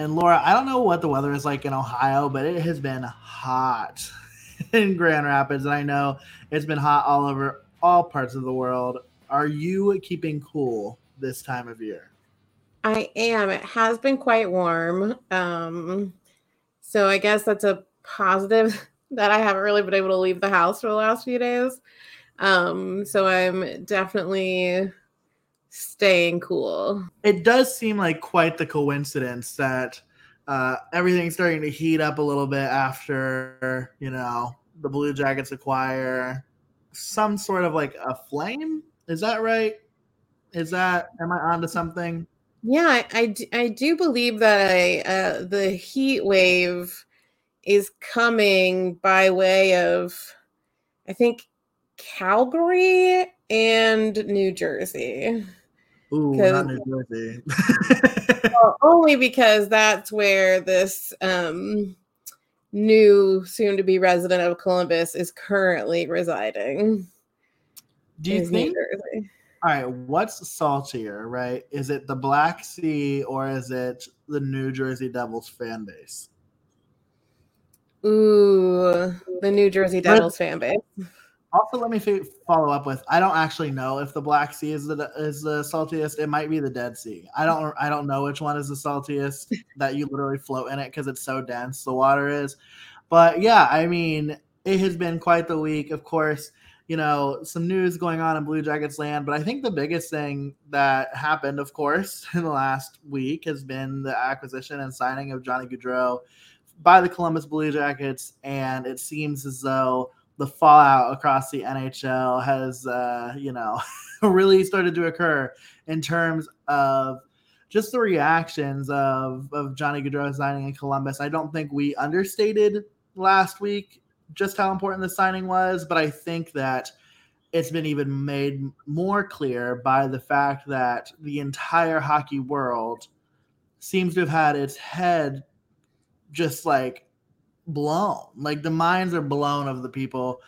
And Laura, I don't know what the weather is like in Ohio, but it has been hot in Grand Rapids. And I know it's been hot all over all parts of the world. Are you keeping cool this time of year? I am. It has been quite warm. Um, so I guess that's a positive that I haven't really been able to leave the house for the last few days. Um, so I'm definitely staying cool. It does seem like quite the coincidence that uh, everything's starting to heat up a little bit after, you know, the Blue Jackets acquire some sort of like a flame. Is that right? Is that, am I onto something? Yeah, I, I, I do believe that I, uh, the heat wave is coming by way of, I think, Calgary and New Jersey. Ooh, not New Jersey. well, only because that's where this um, new, soon-to-be resident of Columbus is currently residing. Do you think? All right, what's saltier, right? Is it the Black Sea or is it the New Jersey Devils fan base? Ooh, the New Jersey Devils fan base. Also, let me follow up with: I don't actually know if the Black Sea is the is the saltiest. It might be the Dead Sea. I don't I don't know which one is the saltiest that you literally float in it because it's so dense. The water is, but yeah, I mean, it has been quite the week. Of course, you know some news going on in Blue Jackets land, but I think the biggest thing that happened, of course, in the last week has been the acquisition and signing of Johnny Gaudreau by the Columbus Blue Jackets, and it seems as though the fallout across the NHL has, uh, you know, really started to occur in terms of just the reactions of, of Johnny Gaudreau signing in Columbus. I don't think we understated last week just how important the signing was, but I think that it's been even made more clear by the fact that the entire hockey world seems to have had its head just like blown. Like the minds are blown of the people.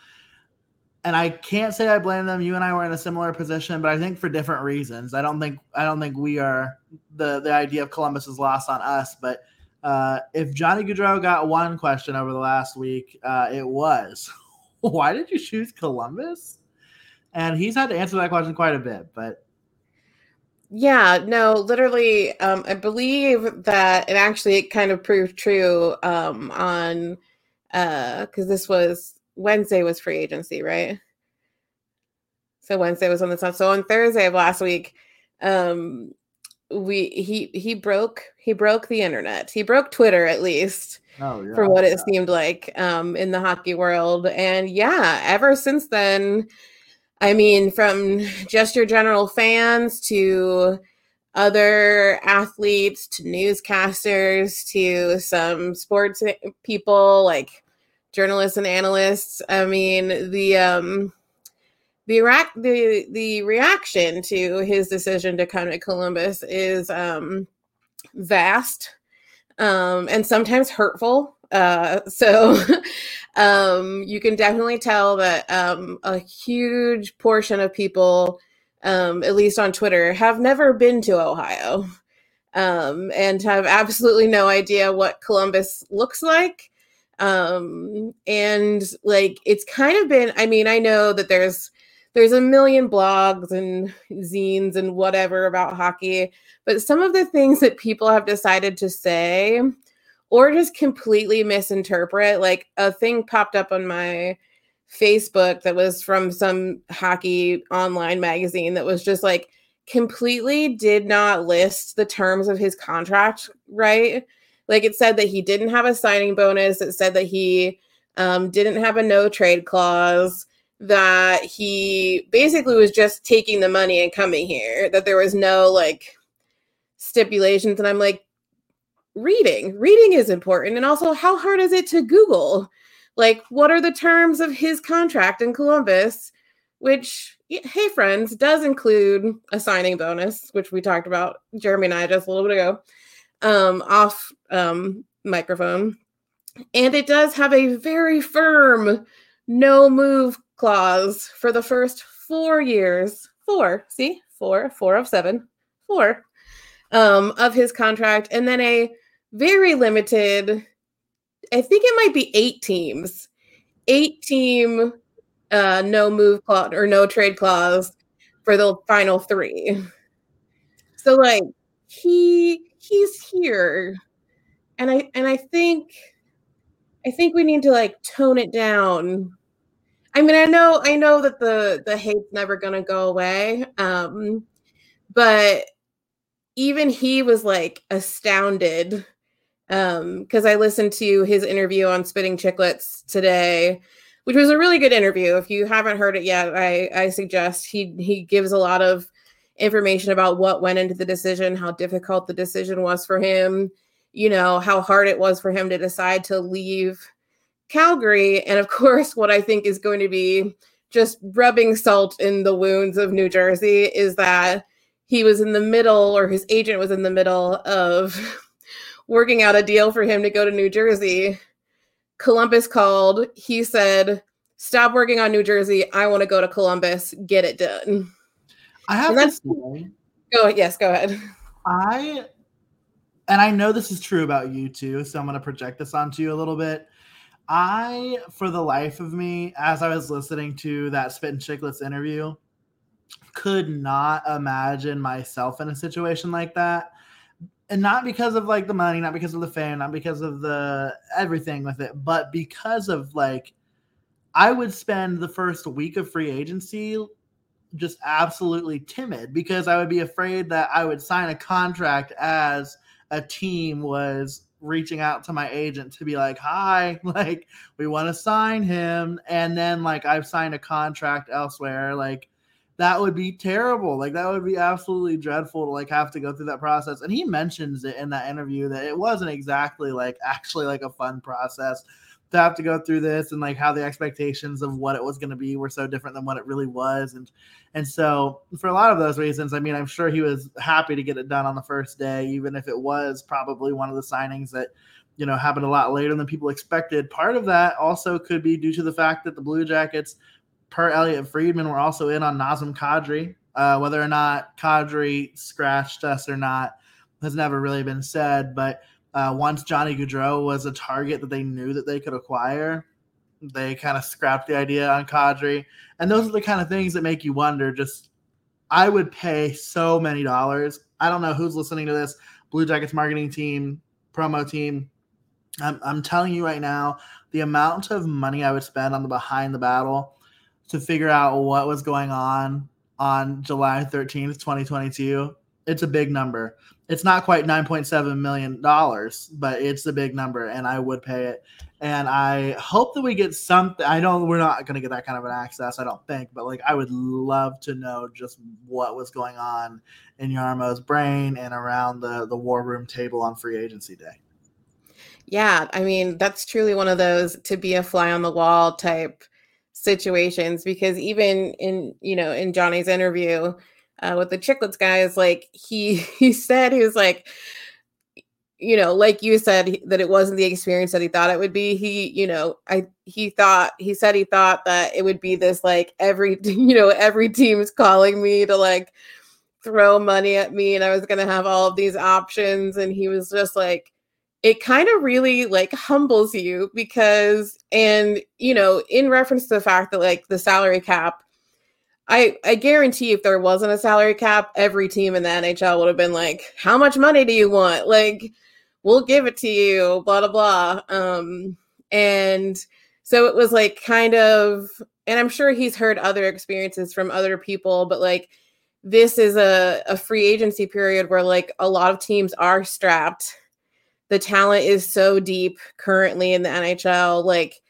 And I can't say I blame them. You and I were in a similar position, but I think for different reasons. I don't think I don't think we are the the idea of Columbus is lost on us. But uh, if Johnny Gaudreau got one question over the last week, uh, it was, "Why did you choose Columbus?" And he's had to answer that question quite a bit. But yeah, no, literally, um, I believe that it actually it kind of proved true um, on because uh, this was Wednesday was free agency, right? So Wednesday was on the top. So on Thursday of last week, um, we he he broke he broke the internet. He broke Twitter at least. Oh, yeah, for what it seemed like um, in the hockey world, and yeah, ever since then, I mean, from just your general fans to other athletes to newscasters to some sports people like journalists and analysts. I mean, the um the Iraq the the reaction to his decision to come to Columbus is um vast um and sometimes hurtful. Uh so um, you can definitely tell that um, a huge portion of people, um, at least on Twitter, have never been to Ohio um, and have absolutely no idea what Columbus looks like. Um, and like it's kind of been, I mean, I know that there's there's a million blogs and zines and whatever about hockey, but some of the things that people have decided to say or just completely misinterpret. Like a thing popped up on my Facebook that was from some hockey online magazine that was just like completely did not list the terms of his contract right. Like it said that he didn't have a signing bonus. It said that he um, didn't have a no trade clause. That he basically was just taking the money and coming here. That there was no like stipulations. And I'm like, reading. Reading is important. And also, how hard is it to Google? Like, what are the terms of his contract in Columbus? Which, hey, friends, does include a signing bonus, which we talked about, Jeremy and I just a little bit ago, um, off um, microphone. And it does have a very firm no move clause for the first four years. Four, see, four, four of seven, four um, of his contract, and then a very limited. I think it might be eight teams, eight team uh, no move clause or no trade clause for the final three. So like he he's here, and I and I think I think we need to like tone it down. I mean, I know I know that the the hate's never gonna go away. Um, but even he was like astounded um because i listened to his interview on spitting chicklets today which was a really good interview. If you haven't heard it yet i i suggest he he gives a lot of information about what went into the decision how difficult the decision was for him you know how hard it was for him to decide to leave calgary. And of course what i think is going to be just rubbing salt in the wounds of new jersey is that he was in the middle, or his agent was in the middle of working out a deal for him to go to New Jersey. Columbus called. He said, Stop working on New Jersey. I want to go to Columbus. Get it done. I have to say, go yes, go ahead. I and I know this is true about you too, so I'm going to project this onto you a little bit. I, for the life of me, as I was listening to that Spittin' Chicklets interview, could not imagine myself in a situation like that. And not because of like the money, not because of the fame, not because of the everything with it, but because of like I would spend the first week of free agency just absolutely timid because I would be afraid that I would sign a contract as a team was reaching out to my agent to be like, "Hi, like we want to sign him," and then like I've signed a contract elsewhere, like that would be terrible. Like that would be absolutely dreadful to like have to go through that process. And he mentions it in that interview that it wasn't exactly like actually like a fun process to have to go through this and like how the expectations of what it was going to be were so different than what it really was and and so for a lot of those reasons i mean i'm sure he was happy to get it done on the first day even if it was probably one of the signings that you know happened a lot later than people expected part of that also could be due to the fact that the blue jackets per Elliotte Friedman, we're also in on Nazem Kadri. Uh, whether or not Kadri scratched us or not has never really been said. But uh, once Johnny Gaudreau was a target that they knew that they could acquire, they kind of scrapped the idea on Kadri. And those are the kind of things that make you wonder. Just, I would pay so many dollars. I don't know who's listening to this Blue Jackets marketing team, promo team. I'm, I'm telling you right now, the amount of money I would spend on the behind the battle to figure out what was going on on July 13th, 2022. It's a big number. It's not quite 9.7 million dollars, but it's a big number and I would pay it. And I hope that we get something. I know we're not going to get that kind of an access, I don't think, but like I would love to know just what was going on in Jarmo's brain and around the the war room table on free agency day. Yeah, I mean, that's truly one of those to be a fly on the wall type situations because even in you know in Johnny's interview uh, with the Chicklets guys, like he he said he was like you know like you said that it wasn't the experience that he thought it would be. He you know i he thought he said he thought that it would be this like every you know every team's calling me to like throw money at me and i was going to have all of these options. And he was just like it kind of really like humbles you because and you know in reference to the fact that like the salary cap i i guarantee if there wasn't a salary cap every team in the nhl would have been like how much money do you want? Like we'll give it to you blah blah blah um and so it was like kind of and i'm sure he's heard other experiences from other people but like this is a, a free agency period where like a lot of teams are strapped the talent is so deep currently in the NHL. Like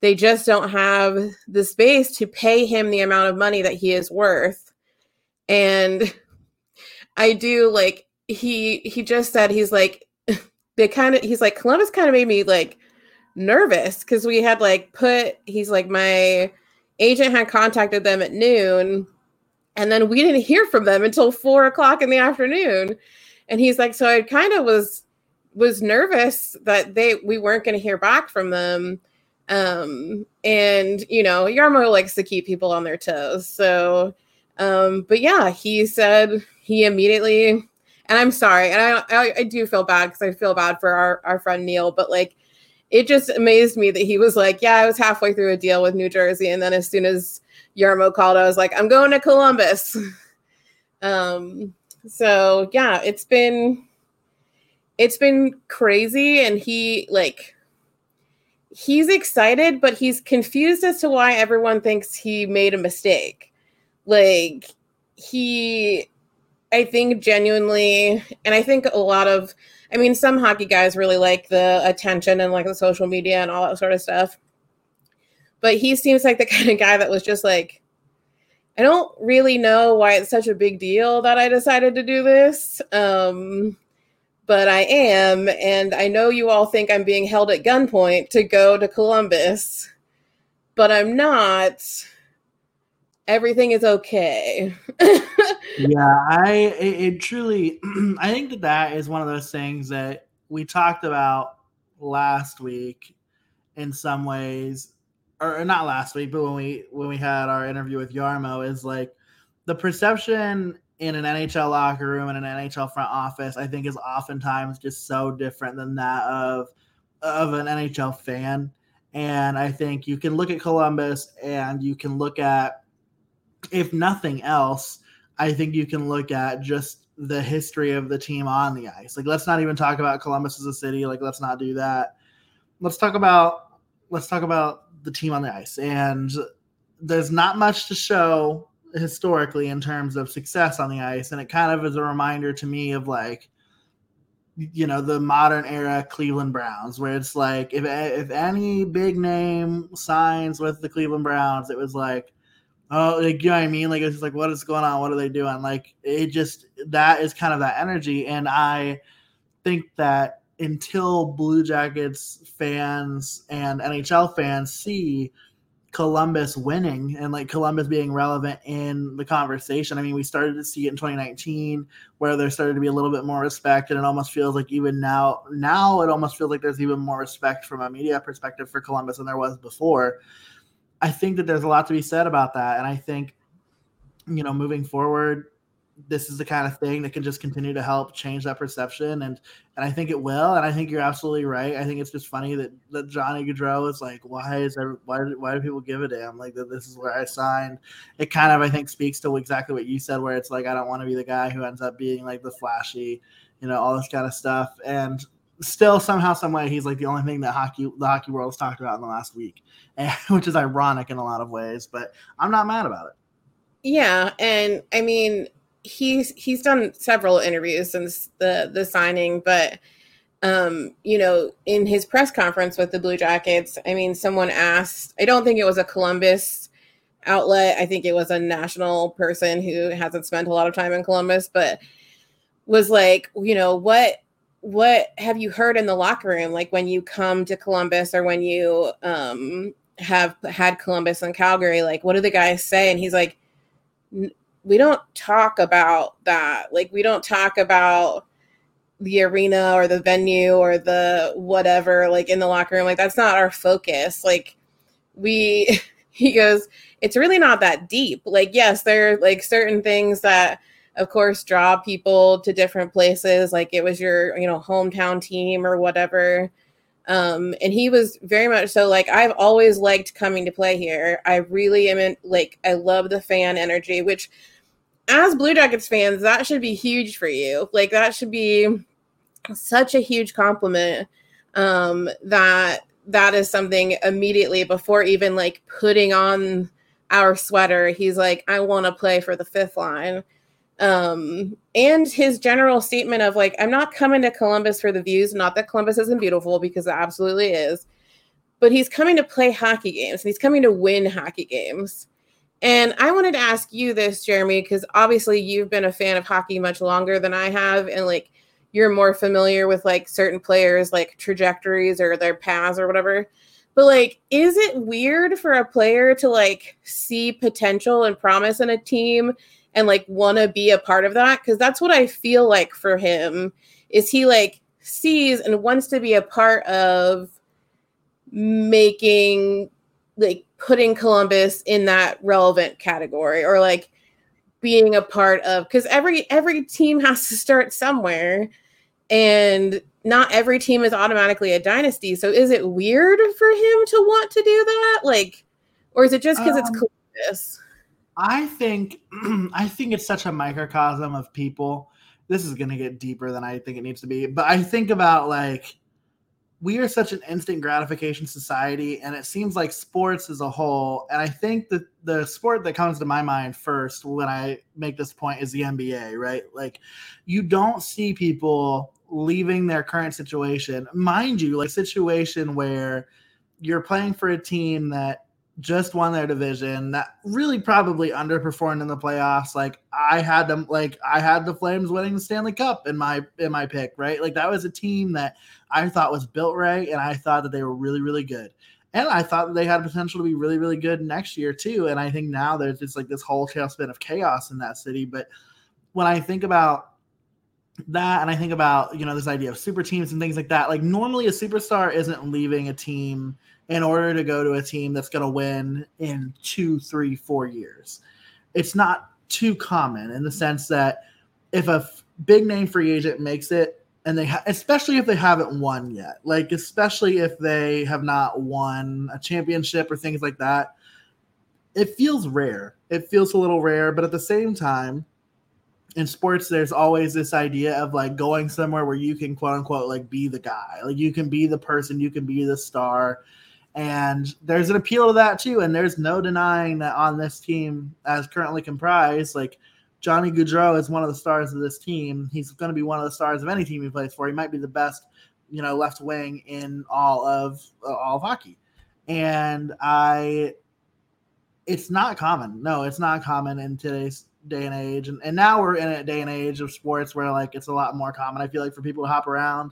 they just don't have the space to pay him the amount of money that he is worth. And I do like he he just said he's like they kind of he's like Columbus kind of made me like nervous because we had like put he's like my agent had contacted them at noon and then we didn't hear from them until four o'clock in the afternoon and he's like so i kind of was was nervous that they we weren't going to hear back from them um and you know Jarmo likes to keep people on their toes so um but yeah he said he immediately and i'm sorry and i i, I do feel bad because i feel bad for our, our friend neil but like it just amazed me that he was like, Yeah, I was halfway through a deal with New Jersey. And then as soon as Jarmo called, I was like, I'm going to Columbus. um, so yeah, it's been it's been crazy. And he like he's excited, but he's confused as to why everyone thinks he made a mistake. Like he I think genuinely, and I think a lot of I mean, some hockey guys really like the attention and like the social media and all that sort of stuff. But he seems like the kind of guy that was just like, I don't really know why it's such a big deal that I decided to do this. Um, but I am. And I know you all think I'm being held at gunpoint to go to Columbus, but I'm not. Everything is okay. yeah, I it, it truly I think that that is one of those things that we talked about last week in some ways or not last week, but when we when we had our interview with Jarmo is like the perception in an NHL locker room and an NHL front office, I think is oftentimes just so different than that of of an NHL fan. And I think you can look at Columbus and you can look at, if nothing else, I think you can look at just the history of the team on the ice. Like, let's not even talk about Columbus as a city. Like, let's not do that. Let's talk about let's talk about the team on the ice. And there's not much to show historically in terms of success on the ice, and it kind of is a reminder to me of like you know the modern era Cleveland Browns, where it's like if if any big name signs with the Cleveland Browns, it was like oh, like, you know what I mean? Like, it's like, what is going on? What are they doing? Like, it just, that is kind of that energy. And I think that until Blue Jackets fans and NHL fans see Columbus winning and like Columbus being relevant in the conversation. I mean, we started to see it in 2019 where there started to be a little bit more respect, and it almost feels like even now, now it almost feels like there's even more respect from a media perspective for Columbus than there was before. I think that there's a lot to be said about that. And I think, you know, moving forward, this is the kind of thing that can just continue to help change that perception. And and I think it will. And I think you're absolutely right. I think it's just funny that, that Johnny Gaudreau is like, why is there why why do people give a damn? Like that this is where I signed. It kind of I think speaks to exactly what you said, where it's like I don't want to be the guy who ends up being like the flashy, you know, all this kind of stuff. And still somehow, some way, he's like the only thing that hockey the hockey world has talked about in the last week, and, which is ironic in a lot of ways. But I'm not mad about it. Yeah, and I mean he's he's done several interviews since the the signing, but um, you know, in his press conference with the Blue Jackets, I mean, someone asked, I don't think it was a Columbus outlet. I think it was a national person who hasn't spent a lot of time in Columbus, but was like, you know, what what have you heard in the locker room like when you come to Columbus or when you um have had Columbus and Calgary like what do the guys say and he's like we don't talk about that. Like we don't talk about the arena or the venue or the whatever like in the locker room. Like that's not our focus. Like we he goes it's really not that deep. Like yes there are like certain things that of course draw people to different places. Like it was your you know hometown team or whatever um and he was very much so like i've always liked coming to play here. I really am in like i love the fan energy which as blue jackets fans that should be huge for you. Like that should be such a huge compliment um that that is something immediately before even like putting on our sweater he's like i want to play for the fifth line um, and his general statement of like, I'm not coming to Columbus for the views. Not that Columbus isn't beautiful because it absolutely is, but he's coming to play hockey games and he's coming to win hockey games. And I wanted to ask you this, Jeremy, because obviously you've been a fan of hockey much longer than I have, and like you're more familiar with like certain players like trajectories or their paths or whatever. But like, is it weird for a player to like see potential and promise in a team and like want to be a part of that? Because that's what I feel like for him. Is he like sees and wants to be a part of making like putting Columbus in that relevant category or like being a part of because every every team has to start somewhere and not every team is automatically a dynasty so is it weird for him to want to do that like or is it just because um, it's columbus i think i think it's such a microcosm of people. This is going to get deeper than i think it needs to be but i think about like we are such an instant gratification society and it seems like sports as a whole and i think that the sport that comes to my mind first when i make this point is the nba right? Like you don't see people leaving their current situation. Mind you like situation where you're playing for a team that just won their division that really probably underperformed in the playoffs. Like i had them like i had the flames winning the stanley cup in my in my pick right? Like that was a team that i thought was built right and i thought that they were really really good. And i thought that they had potential to be really really good next year too. And i think now there's just like this whole tailspin of chaos in that city. But when i think about that and i think about you know this idea of super teams and things like that like normally a superstar isn't leaving a team in order to go to a team that's going to win in two, three, four years. It's not too common in the sense that if a f- big name free agent makes it, and they ha- especially if they haven't won yet, like especially if they have not won a championship or things like that, it feels rare. It feels a little rare, but at the same time, in sports, there's always this idea of like going somewhere where you can quote unquote like be the guy, like you can be the person, you can be the star and there's an appeal to that too. And there's no denying that on this team, as currently comprised, like Johnny Gaudreau is one of the stars of this team. He's going to be one of the stars of any team he plays for. He might be the best, you know, left wing in all of uh, all of hockey. And I, it's not common. No, it's not common in today's day and age. And, and now we're in a day and age of sports where like it's a lot more common. I feel like for people to hop around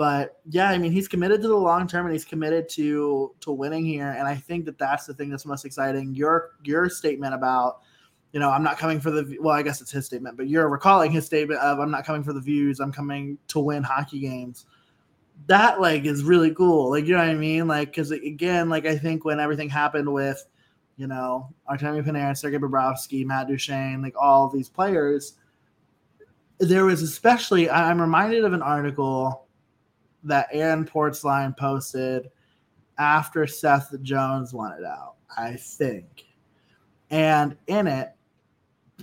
but yeah, I mean, he's committed to the long term and he's committed to to winning here. And I think that that's the thing that's most exciting. Your your statement about, you know, I'm not coming for the well, I guess it's his statement, but you're recalling his statement of I'm not coming for the views. I'm coming to win hockey games. That like is really cool. Like you know what I mean? Like because again, like I think when everything happened with, you know, Artemi Panarin, Sergei Bobrovsky, Matt Duchene, like all these players, there was especially I'm reminded of an article that Aaron Portzline posted after Seth Jones wanted out, I think. And in it,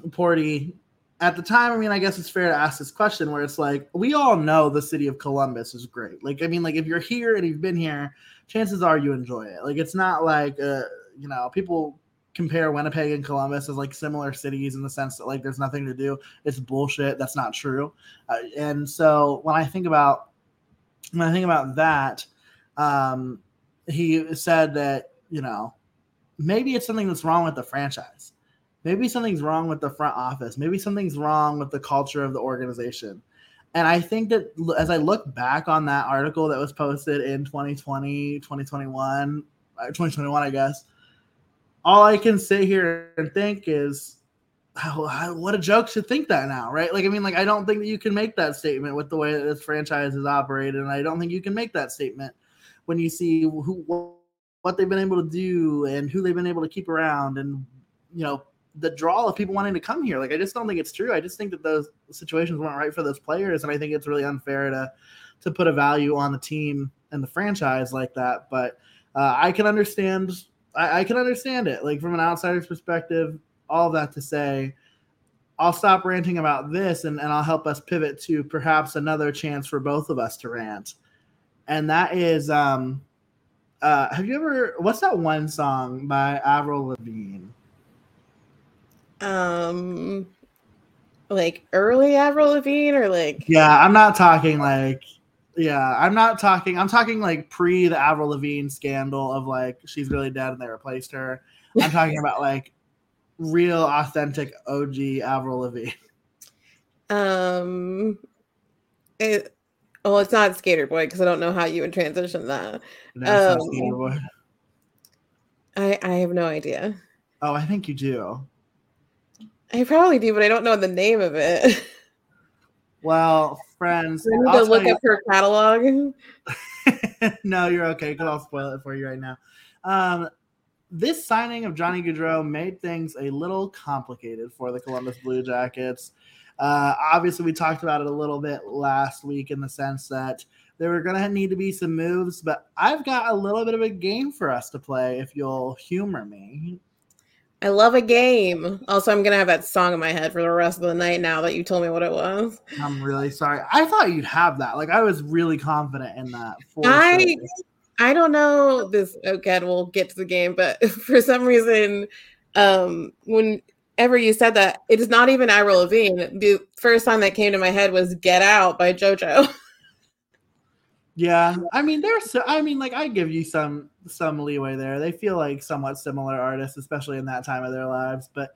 Porty, at the time, I mean, I guess it's fair to ask this question where it's like, we all know the city of Columbus is great. Like, I mean, like if you're here and you've been here, chances are you enjoy it. Like, it's not like, uh, you know, people compare Winnipeg and Columbus as like similar cities in the sense that like there's nothing to do. It's bullshit. That's not true. Uh, and so when I think about when I think about that, um, he said that you know maybe it's something that's wrong with the franchise. Maybe something's wrong with the front office. Maybe something's wrong with the culture of the organization. And I think that as I look back on that article that was posted in 2020, 2021, uh, 2021, I guess, all I can sit here and think is what a joke to think that now, right? Like, I mean, like, I don't think that you can make that statement with the way that this franchise is operated, and I don't think you can make that statement when you see who what they've been able to do and who they've been able to keep around, and you know the draw of people wanting to come here. Like, I just don't think it's true. I just think that those situations weren't right for those players, and I think it's really unfair to to put a value on the team and the franchise like that. But uh, I can understand. I, I can understand it, like from an outsider's perspective all that to say, I'll stop ranting about this and, and I'll help us pivot to perhaps another chance for both of us to rant. And that is um uh have you ever what's that one song by Avril Lavigne? Um like early Avril Lavigne or like Yeah, I'm not talking like yeah, I'm not talking I'm talking like pre the Avril Lavigne scandal of like she's really dead and they replaced her. I'm talking about like real authentic OG Avril Lavigne? Um It, well, it's not Skater Boy because I don't know how you would transition that. No, Um, Skater Boy. I I have no idea. Oh, I think you do. I probably do, but I don't know the name of it. Well, friends, I need to look up her catalog. no, you're okay because I'll spoil it for you right now. Um, this signing of Johnny Gaudreau made things a little complicated for the Columbus Blue Jackets. Uh, obviously, we talked about it a little bit last week in the sense that there were going to need to be some moves, but I've got a little bit of a game for us to play if you'll humor me. I love a game. Also, I'm gonna have that song in my head for the rest of the night now that you told me what it was. I'm really sorry. I thought you'd have that. Like, I was really confident in that. For I sure. I don't know this. Okay, we'll get to the game, but for some reason, um, whenever you said that, it is not even Avril Lavigne. The first song that came to my head was "Get Out" by JoJo. Yeah, I mean, there's. so- I mean, like, I give you some some leeway there. They feel like somewhat similar artists, especially in that time of their lives. But,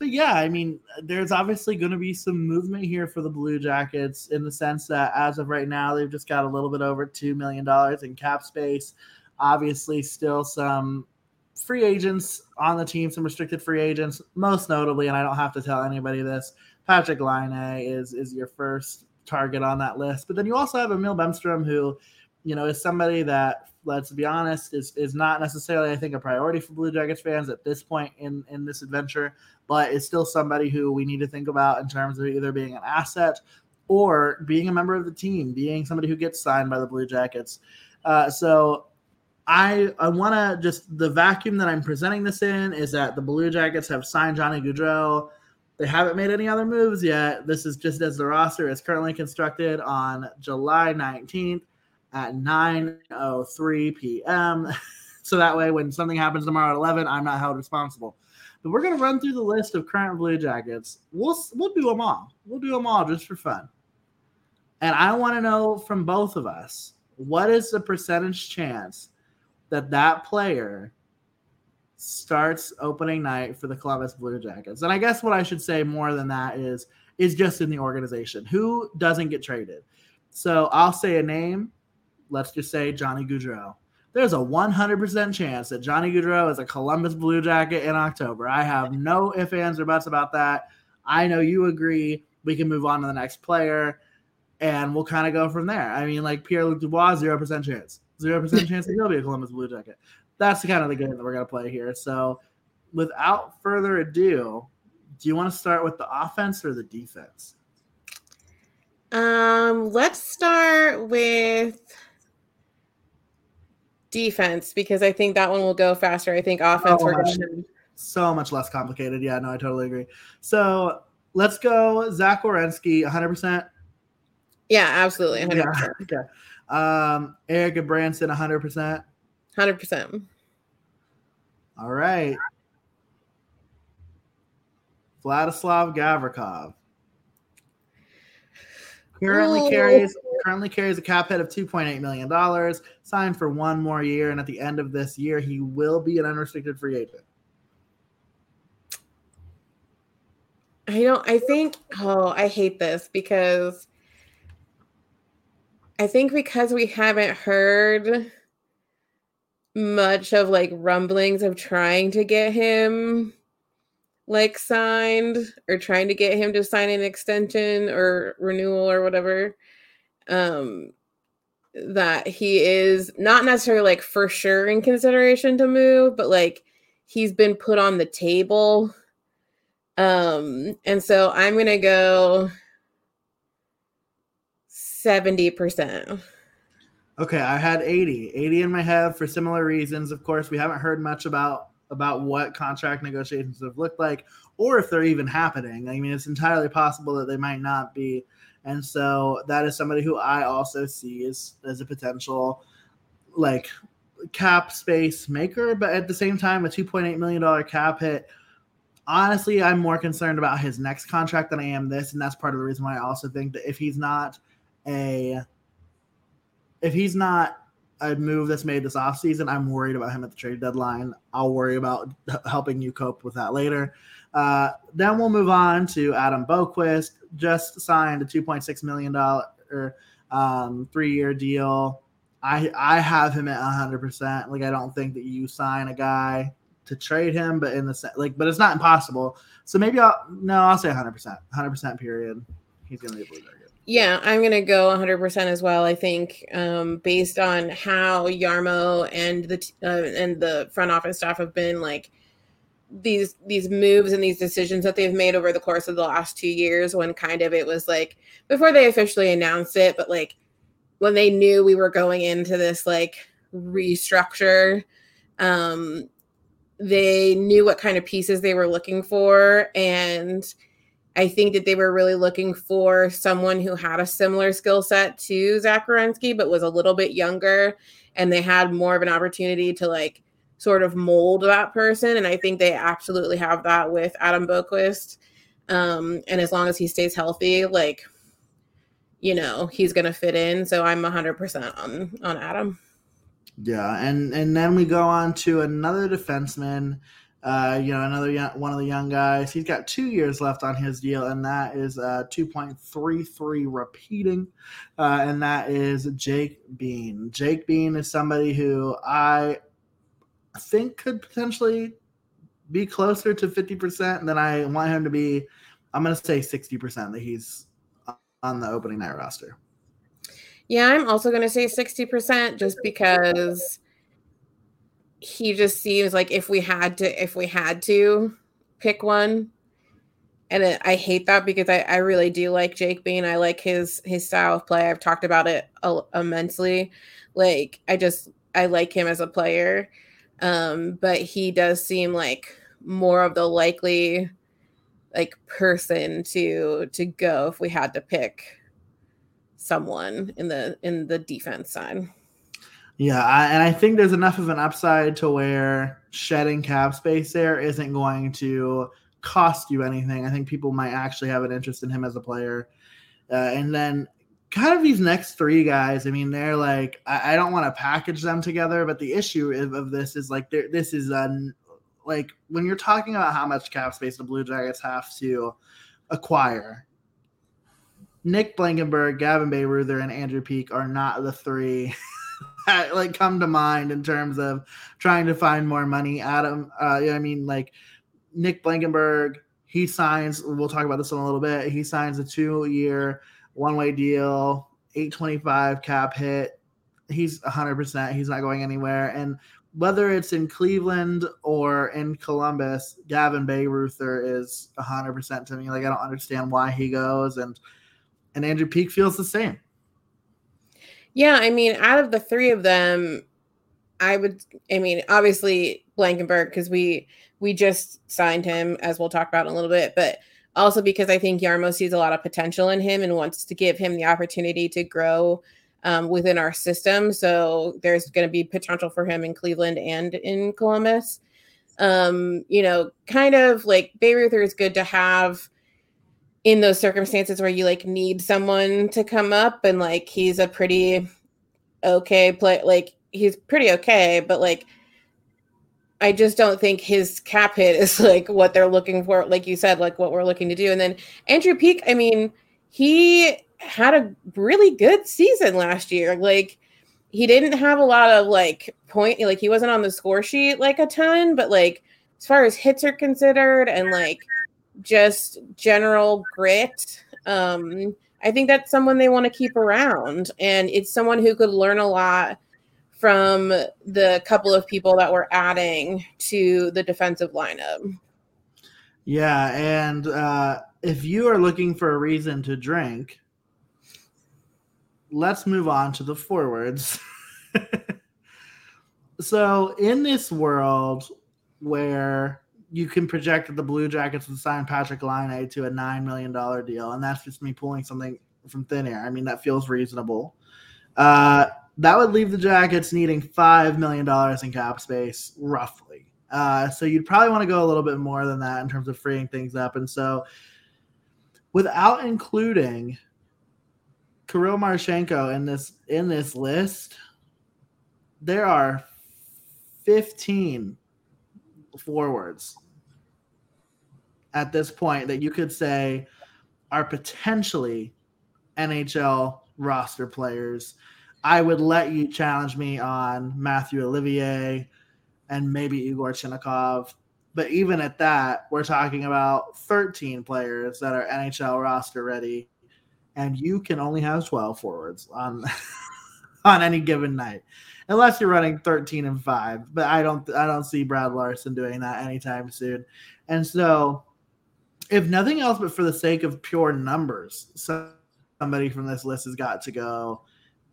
but yeah, I mean, there's obviously going to be some movement here for the Blue Jackets in the sense that as of right now, they've just got a little bit over two million dollars in cap space. Obviously, still some free agents on the team, some restricted free agents, most notably, and I don't have to tell anybody this. Patrik Laine is is your first target on that list. But then you also have Emil Bemstrom, who, you know, is somebody that, let's be honest, is is not necessarily, I think, a priority for Blue Jackets fans at this point in in this adventure, but is still somebody who we need to think about in terms of either being an asset or being a member of the team, being somebody who gets signed by the Blue Jackets. Uh, so. I, I want to just the vacuum that I'm presenting this in is that the Blue Jackets have signed Johnny Gaudreau. They haven't made any other moves yet. This is just as the roster is currently constructed on July 19th at 9:03 p.m. so that way, when something happens tomorrow at 11, I'm not held responsible. But we're gonna run through the list of current Blue Jackets. We'll we'll do them all. We'll do them all just for fun. And I want to know from both of us what is the percentage chance that that player starts opening night for the Columbus Blue Jackets. And I guess what I should say more than that is is just in the organization. Who doesn't get traded? So I'll say a name. Let's just say Johnny Gaudreau. There's a 100% chance that Johnny Gaudreau is a Columbus Blue Jacket in October. I have no ifs, ands, or buts about that. I know you agree. We can move on to the next player and we'll kind of go from there. I mean, like Pierre Luc Dubois, 0% chance. 0% chance that he'll be a Columbus Blue Jacket that's the kind of the game that we're going to play here. So, without further ado, do you want to start with the offense or the defense? Um, let's start with defense because I think that one will go faster. I think offense Oh, gonna So much less complicated. Yeah, no, I totally agree. So, let's go Zach Werenski, 100%. yeah, absolutely, hundred Yeah. percent, Okay. Um, Erik Gudbranson, 100%. hundred percent. All right. Vladislav Gavrikov. Currently carries currently carries a cap hit of two point eight million dollars. Signed for one more year, and at the end of this year, he will be an unrestricted free agent. I don't. I think. Oh, I hate this because I think because we haven't heard much of like rumblings of trying to get him like signed or trying to get him to sign an extension or renewal or whatever um that he is not necessarily like for sure in consideration to move but like he's been put on the table um and so i'm gonna go 70% Okay, I had 80. 80 in my head for similar reasons. Of course, we haven't heard much about about what contract negotiations have looked like or if they're even happening. I mean, it's entirely possible that they might not be. And so that is somebody who I also see as as a potential like cap space maker, but at the same time a 2.8 million dollar cap hit honestly, I'm more concerned about his next contract than I am this, and that's part of the reason why I also think that if he's not a if he's not a move that's made this offseason, I'm worried about him at the trade deadline. I'll worry about helping you cope with that later. Uh, then we'll move on to Adam Boqvist, just signed a $2.6 million or um, three year deal. I I have him at 100. percent Like I don't think that you sign a guy to trade him, but in the like, but it's not impossible. So maybe I'll no, I'll say 100. percent 100 percent period. He's gonna be a blue jacket. Yeah, I'm gonna go 100 percent as well. I think um, based on how Jarmo and the uh, and the front office staff have been like these these moves and these decisions that they've made over the course of the last two years when kind of it was like before they officially announced it but like when they knew we were going into this like restructure um they knew what kind of pieces they were looking for and i think that they were really looking for someone who had a similar skill set to zach but was a little bit younger and they had more of an opportunity to like sort of mold that person. And I think they absolutely have that with Adam Boqvist. Um, and as long as he stays healthy, like, you know, he's going to fit in. So I'm 100% on, on Adam. Yeah. And, and then we go on to another defenseman, uh, you know, another young, one of the young guys. He's got two years left on his deal, and that is uh, 2.33 repeating. Uh, and that is Jake Bean. Jake Bean is somebody who I think could potentially be closer to 50% than I want him to be. I'm going to say 60% that he's on the opening night roster. Yeah, I'm also going to say 60% just because he just seems like if we had to if we had to pick one and it, I hate that because I, I really do like Jake Bean. I like his his style of play. I've talked about it immensely. Like I just I like him as a player. Um, but he does seem like more of the likely like person to to go if we had to pick someone in the in the defense side. Yeah, I, and I think there's enough of an upside to where shedding cap space there isn't going to cost you anything. I think people might actually have an interest in him as a player. Uh, and then kind of these next three guys, I mean, they're like, I, I don't want to package them together, but the issue of, of this is like, this is un, like when you're talking about how much cap space the Blue Jackets have to acquire. Nick Blankenburg, Gavin Bayreuther, and Andrew Peeke are not the three that like come to mind in terms of trying to find more money. Adam, uh, I mean, like Nick Blankenburg, he signs. We'll talk about this in a little bit. He signs a two-year one way deal, 825 cap hit. He's 100%. He's not going anywhere. And whether it's in Cleveland or in Columbus, Gavin Bayreuther is 100% to me. Like, I don't understand why he goes. And, and Andrew Peeke feels the same. Yeah. I mean, out of the three of them, I would, I mean, obviously Blankenburg because we, we just signed him, as we'll talk about in a little bit, but also because I think Jarmo sees a lot of potential in him and wants to give him the opportunity to grow um, within our system. So there's going to be potential for him in Cleveland and in Columbus. Um, you know, kind of like Bayreuther is good to have in those circumstances where you like need someone to come up and like he's a pretty okay play like he's pretty okay, but like I just don't think his cap hit is like what they're looking for, like you said, like what we're looking to do. And then Andrew Peeke, I mean, he had a really good season last year. Like he didn't have a lot of like point, like he wasn't on the score sheet like a ton, but like as far as hits are considered and like just general grit, um, I think that's someone they want to keep around. And it's someone who could learn a lot from the couple of people that we're adding to the defensive lineup. Yeah, and uh, if you are looking for a reason to drink, let's move on to the forwards. so, in this world where you can project that the Blue Jackets would sign Patrik Laine to a $9 million deal, and that's just me pulling something from thin air. I mean, that feels reasonable. Uh, that would leave the Jackets needing five million dollars in cap space, roughly. Uh, so you'd probably want to go a little bit more than that in terms of freeing things up. And so, without including Kirill Marchenko in this in this list, there are 15 forwards at this point that you could say are potentially NHL roster players. I would let you challenge me on Mathieu Olivier and maybe Yegor Chinakhov. But even at that, we're talking about 13 players that are NHL roster ready, and you can only have 12 forwards on on any given night, unless you're running 13 and five. But I don't I don't see Brad Larsen doing that anytime soon. And so, if nothing else, but for the sake of pure numbers, somebody from this list has got to go.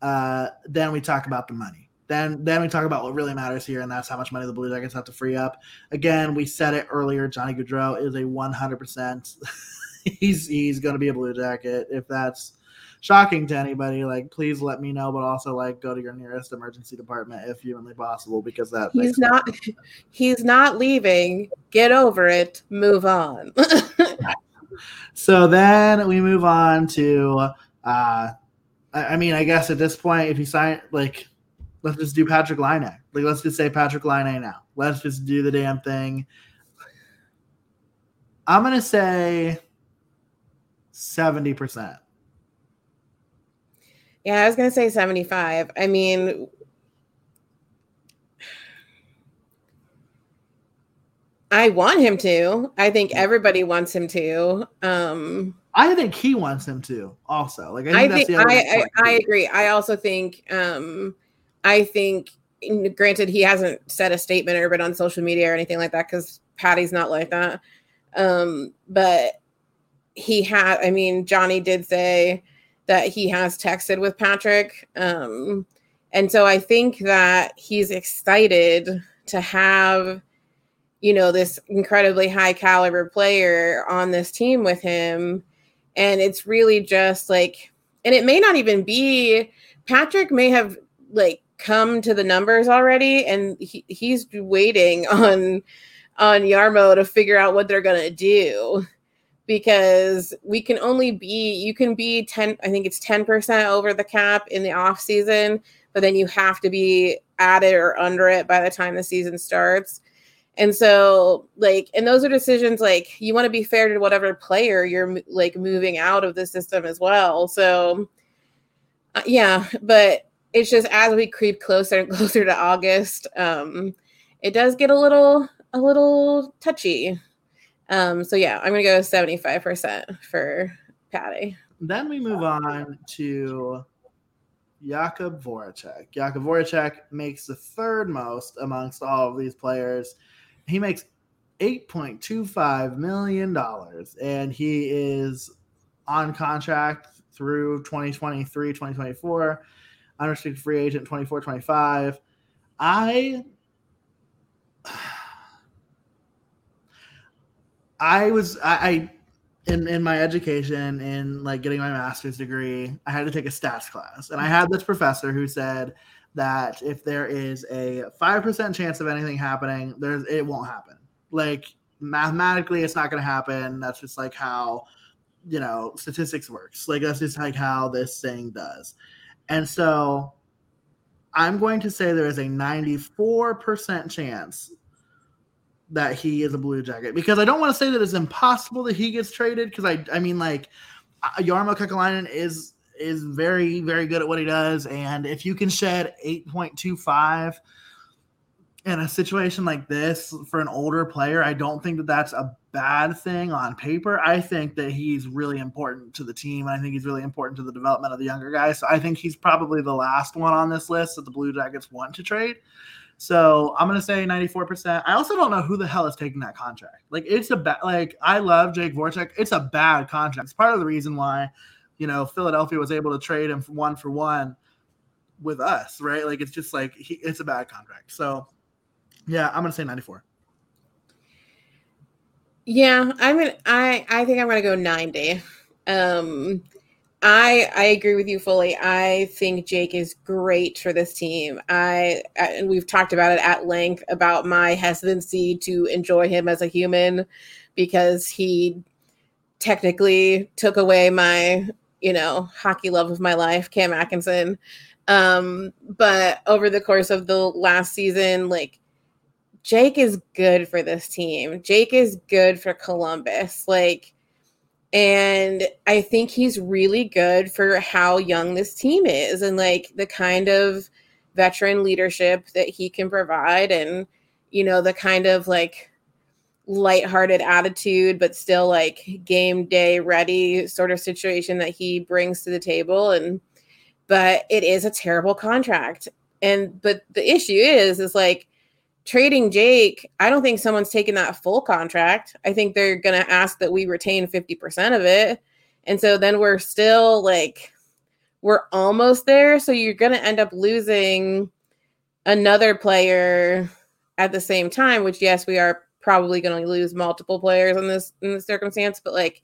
Uh, then we talk about the money then then we talk about what really matters here, and that's how much money the Blue Jackets have to free up. Again, we said it earlier. Johnny Gaudreau is a 100. percent He's he's going to be a Blue Jacket. If that's shocking to anybody, like please let me know. But also like go to your nearest emergency department if humanly possible, because that he's not sense. he's not leaving. Get over it. Move on. so then we move on to. uh I mean, I guess at this point, if you sign like Let's just do Patrik Laine. Like, let's just say Patrik Laine now. Let's just do the damn thing. I'm gonna say seventy percent. Yeah, I was gonna say seventy-five. I mean, I want him to. I think everybody wants him to. Um I think he wants him to also. Like I think I think I, I, I, agree. I also think um I think, granted, he hasn't said a statement or been on social media or anything like that because Patty's not like that. Um, but he had, I mean, Johnny did say that he has texted with Patrik. Um, and so I think that he's excited to have, you know, this incredibly high caliber player on this team with him. And it's really just like, and it may not even be Patrik may have like come to the numbers already and he, he's waiting on on Jarmo to figure out what they're to do because we can only be you can be 10 I think it's 10% over the cap in the off season but then you have to be at it or under it by the time the season starts. And so like and those are decisions like you want to be fair to whatever player you're like moving out of the system as well. So uh, yeah, but it's just as we creep closer and closer to August, um, it does get a little a little touchy. Um, so yeah, I'm gonna go 75% for Patty. Then we move on to Jakub Voracek. Jakub Voracek makes the third most amongst all of these players. He makes $8.25 million and he is on contract through 2023, 2024 unrestricted free agent 24 25. I I was I, I in in my education in like getting my master's degree, I had to take a stats class, and I had this professor who said that if there is a five percent chance of anything happening, there's it won't happen. Like mathematically, it's not going to happen. That's just like how you know statistics works. Like that's just like how this thing does. And so I'm going to say there is a 94% chance that he is a Blue Jacket because I don't want to say that it's impossible that he gets traded because I I mean like uh, Jarmo Kekalainen is is very very good at what he does and if you can shed 8.25 in a situation like this for an older player, I don't think that that's a bad thing on paper. I think that he's really important to the team. And I think he's really important to the development of the younger guys. So I think he's probably the last one on this list that the Blue Jackets want to trade. So I'm gonna say 94%. I also don't know who the hell is taking that contract. Like it's a bad like I love Jake Voracek. It's a bad contract. It's part of the reason why, you know, Philadelphia was able to trade him one for one with us, right? Like it's just like he, it's a bad contract. So yeah, I'm gonna say 94. Yeah, I'm gonna I I think I'm gonna go 90. Um I I agree with you fully. I think Jake is great for this team. I and we've talked about it at length about my hesitancy to enjoy him as a human because he technically took away my, you know, hockey love of my life, Cam Atkinson. Um, but over the course of the last season, like Jake is good for this team. Jake is good for Columbus. Like And I think he's really good for how young this team is and like the kind of veteran leadership that he can provide and you know the kind of like lighthearted attitude but still like game day ready sort of situation that he brings to the table and but it is a terrible contract and but the issue is is like trading Jake, I don't think someone's taking that full contract. I think they're to ask that we retain 50% of it. And so then we're still like, we're almost there. So you're to end up losing another player at the same time, which, yes, we are probably going to lose multiple players in this in this circumstance, but like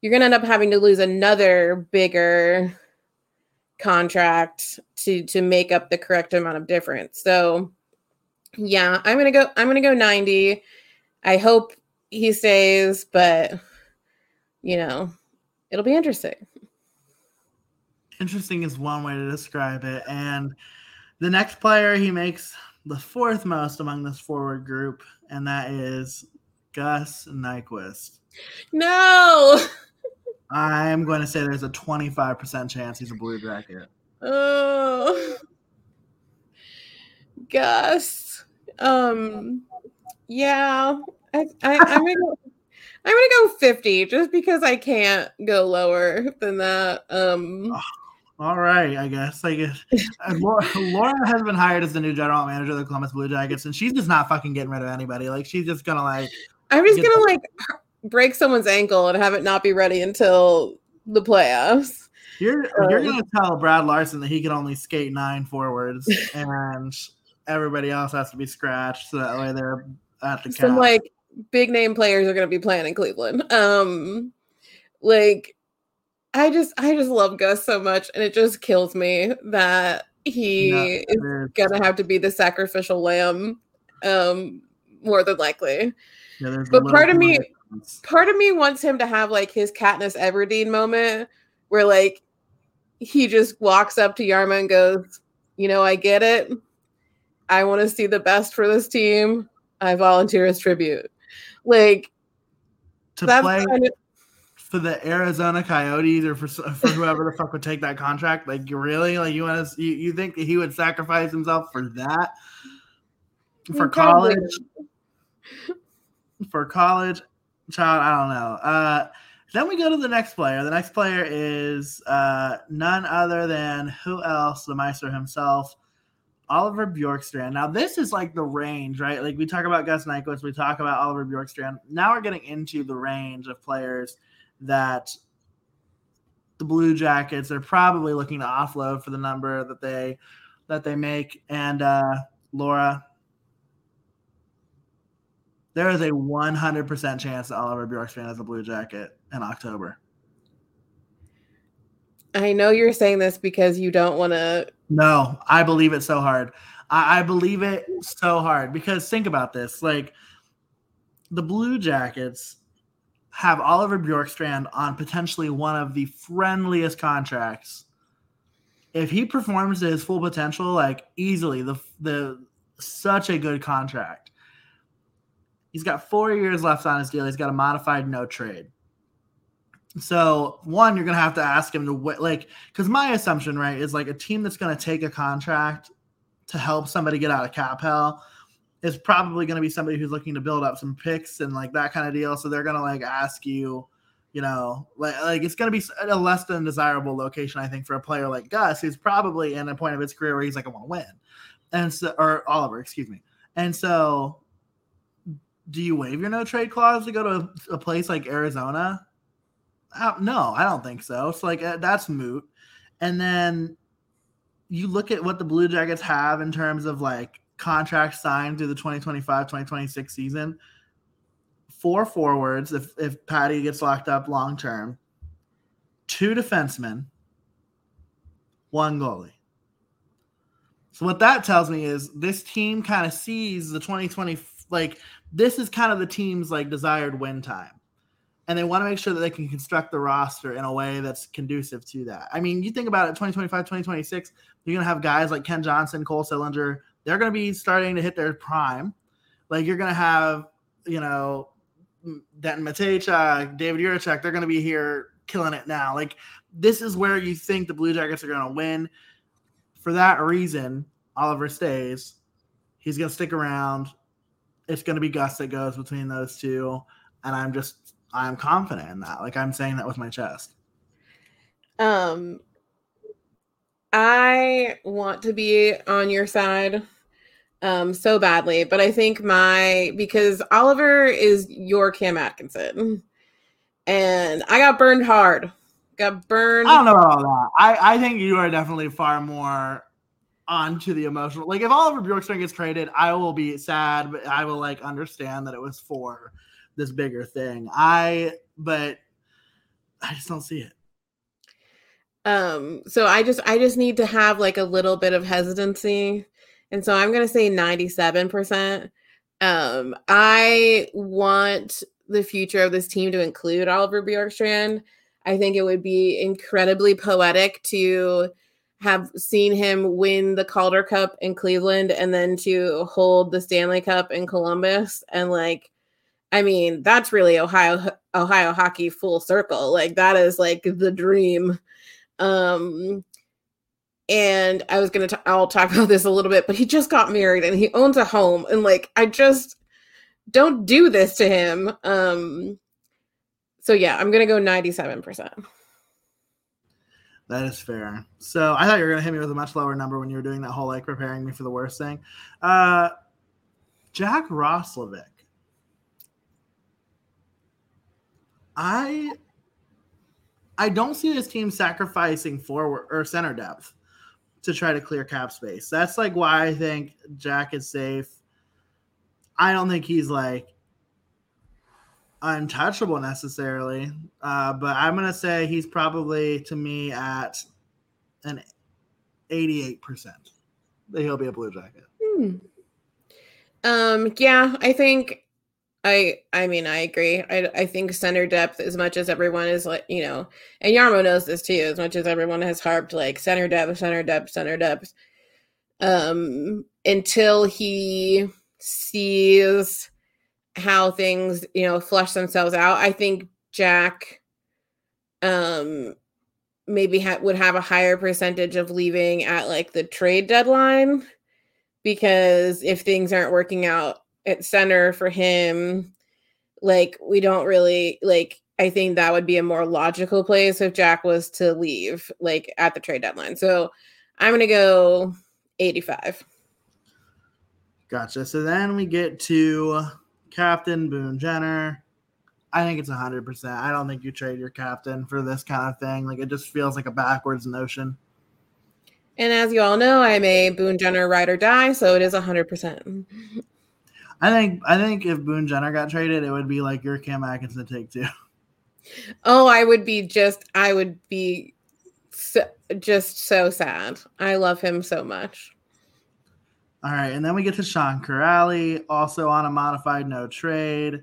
you're going to end up having to lose another bigger contract to to make up the correct amount of difference. So yeah, I'm gonna go. I'm gonna go 90. I hope he stays, but you know, it'll be interesting. Interesting is one way to describe it. And the next player he makes the fourth most among this forward group, and that is Gus Nyquist. No. I'm going to say there's a 25% chance he's a Blue Jacket. Oh. Gus. Um yeah. I, I I'm gonna go I'm gonna go 50 just because I can't go lower than that. Um oh, all right, I guess. I guess Laura, Laura has been hired as the new general manager of the Columbus Blue Jackets, and she's just not fucking getting rid of anybody. Like she's just gonna like I'm just gonna like break someone's ankle and have it not be ready until the playoffs. You're um, you're gonna tell Brad Larsen that he can only skate nine forwards and everybody else has to be scratched so that way they're at the some cap. like big name players are gonna be playing in Cleveland. Um like I just I just love Gus so much and it just kills me that he no, is gonna have to be the sacrificial lamb um more than likely. Yeah, but part of me part of me wants him to have like his Katniss Everdeen moment where like he just walks up to Jarmo and goes, "You know, I get it. I want to see the best for this team. I volunteer as tribute." Like to play kind of, for the Arizona Coyotes or for for whoever the fuck would take that contract. Like, really like you want to you, you think he would sacrifice himself for that for college? For college, child, I don't know. Uh, then we go to the next player. The next player is uh, none other than who else? The Meister himself, Oliver Bjorkstrand. Now, this is like the range, right? Like we talk about Gus Nyquist, we talk about Oliver Bjorkstrand. Now we're getting into the range of players that the Blue Jackets are probably looking to offload for the number that they that they make. And uh, Laura, there is a 100% chance that Oliver Bjorkstrand has a blue jacket in October. I know you're saying this because you don't want to. No, I believe it so hard. I, I believe it so hard because think about this. Like the Blue Jackets have Oliver Bjorkstrand on potentially one of the friendliest contracts. If he performs to his full potential, like easily, the the such a good contract. He's got four years left on his deal. He's got a modified no trade. So one, you're gonna have to ask him to wait, like, because my assumption, right, is like a team that's gonna take a contract to help somebody get out of cap hell is probably gonna be somebody who's looking to build up some picks and like that kind of deal. So they're gonna like ask you, you know, like like it's gonna be a less than desirable location, I think, for a player like Gus, who's probably in a point of his career where he's like, I want to win, and so or Oliver, excuse me, and so do you waive your no trade clause to go to a, a place like Arizona? Uh, no, I don't think so. It's like uh, that's moot. And then you look at what the Blue Jackets have in terms of like contracts signed through the 2025-2026 season. Four forwards if if Patty gets locked up long term. Two defensemen, one goalie. So what that tells me is this team kind of sees the 2020 like this is kind of the team's like desired win time. And they want to make sure that they can construct the roster in a way that's conducive to that. I mean, you think about it 2025, 2026, you're going to have guys like Kent Johnson, Cole Sillinger. They're going to be starting to hit their prime. Like you're going to have, you know, Denton Mateychuk, David Jiricek, they're going to be here killing it now. Like this is where you think the Blue Jackets are going to win. For that reason, Oliver stays. He's going to stick around. It's going to be Gus that goes between those two, and I'm just I'm confident in that. Like I'm saying that with my chest. Um, I want to be on your side um so badly, but I think my because Oliver is your Cam Atkinson. And I got burned hard. Got burned. I don't know about all that. I, I think you are definitely far more onto the emotional. Like if Oliver Bjorkstrand gets traded, I will be sad, but I will like understand that it was for this bigger thing. I but I just don't see it. Um, so I just I just need to have like a little bit of hesitancy. And so I'm gonna say 97%. Um, I want the future of this team to include Oliver Bjorkstrand. I think it would be incredibly poetic to have seen him win the Calder Cup in Cleveland and then to hold the Stanley Cup in Columbus and like I mean that's really Ohio Ohio hockey full circle like that is like the dream um and I was to I'll talk about this a little bit but he just got married and he owns a home and like I just don't do this to him um so yeah I'm to go 97% that is fair. So I thought you were gonna hit me with a much lower number when you were doing that whole like preparing me for the worst thing. Uh, Jack Roslovic. I I don't see this team sacrificing forward or center depth to try to clear cap space. That's like why I think Jack is safe. I don't think he's like untouchable necessarily, uh, but I'm gonna say he's probably to me at an 88 percent that he'll be a Blue Jacket. Hmm. Um. Yeah, I think. I I mean I agree. I I think center depth as much as everyone is like you know, and Jarmo knows this too. As much as everyone has harped like center depth, center depth, center depth, um, until he sees how things you know flush themselves out i think jack um maybe ha- would have a higher percentage of leaving at like the trade deadline because if things aren't working out at center for him like we don't really like i think that would be a more logical place if jack was to leave like at the trade deadline so i'm gonna go 85 gotcha so then we get to captain Boone Jenner. I think it's hundred percent. I don't think you trade your captain for this kind of thing. Like it just feels like a backwards notion. And as you all know, I'm a Boone Jenner ride or die, so it is hundred percent. I think I think if Boone Jenner got traded, it would be like your Cam Atkinson take two. Oh, I would be just I would be so, just so sad. I love him so much. All right, and then we get to Sean Kuraly, also on a modified no trade.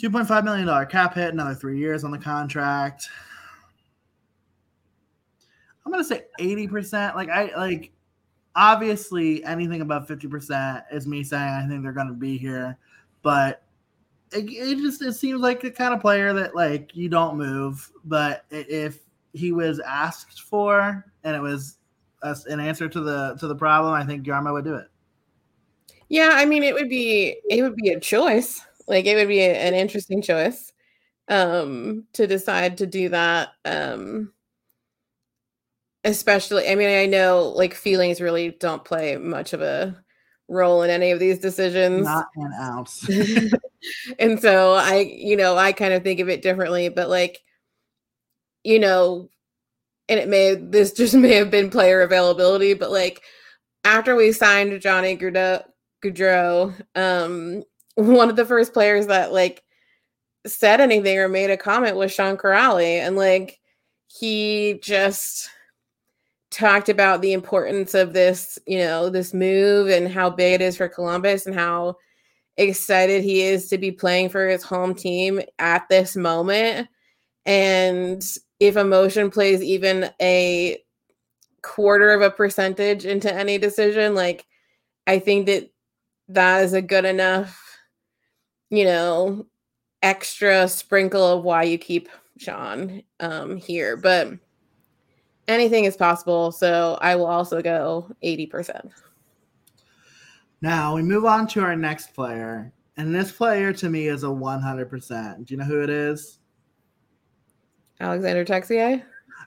$2.5 million cap hit, another three years on the contract. I'm gonna say 80%. Like I like obviously anything above 50% is me saying I think they're gonna be here, but it, it just it seems like the kind of player that like you don't move, but if he was asked for and it was an answer to the to the problem, I think Jarmo would do it. Yeah, I mean, it would be it would be a choice. Like it would be a, an interesting choice um to decide to do that. Um especially, I mean, I know like feelings really don't play much of a role in any of these decisions. Not an ounce. and so I, you know, I kind of think of it differently, but like, you know, and it may this just may have been player availability, but like after we signed Johnny Gaudreau, um, one of the first players that like said anything or made a comment was Sean Kuraly, and like he just talked about the importance of this, you know, this move and how big it is for Columbus and how excited he is to be playing for his home team at this moment. And if emotion plays even a quarter of a percentage into any decision, like I think that that is a good enough you know, extra sprinkle of why you keep Sean um, here, but anything is possible. So I will also go 80%. Now we move on to our next player. And this player to me is a 100%. Do you know who it is? Alexander Texier?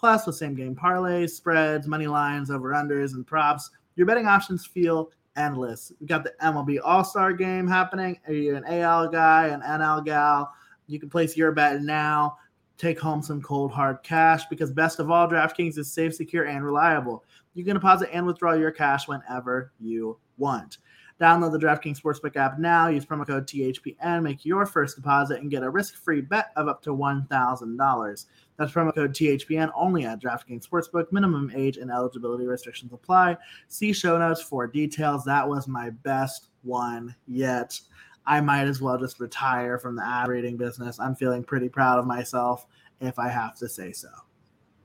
Plus, with same game parlays, spreads, money lines, over unders, and props, your betting options feel endless. We've got the MLB All Star game happening. Are you an AL guy, an NL gal? You can place your bet now. Take home some cold hard cash because best of all, DraftKings is safe, secure, and reliable. You can deposit and withdraw your cash whenever you want. Download the DraftKings Sportsbook app now. Use promo code THPN. Make your first deposit and get a risk-free bet of up to $1,000. That's promo code THPN only at DraftKings Sportsbook. Minimum age and eligibility restrictions apply. See show notes for details. That was my best one yet. I might as well just retire from the ad reading business. I'm feeling pretty proud of myself, if I have to say so.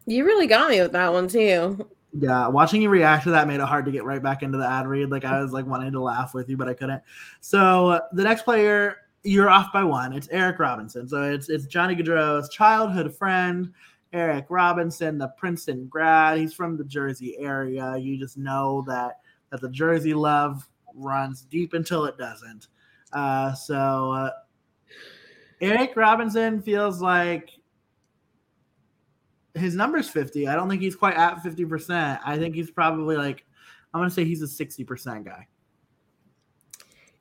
You really got me with that one too. Yeah, watching you react to that made it hard to get right back into the ad read. Like I was like wanting to laugh with you, but I couldn't. So the next player, you're off by one. It's Eric Robinson. So it's it's Johnny Gaudreau's childhood friend, Eric Robinson, the Princeton grad. He's from the Jersey area. You just know that that the Jersey love runs deep until it doesn't. Uh, so uh, Eric Robinson feels like his number's 50. I don't think he's quite at 50%. I think he's probably like, I'm going to say he's a 60% guy.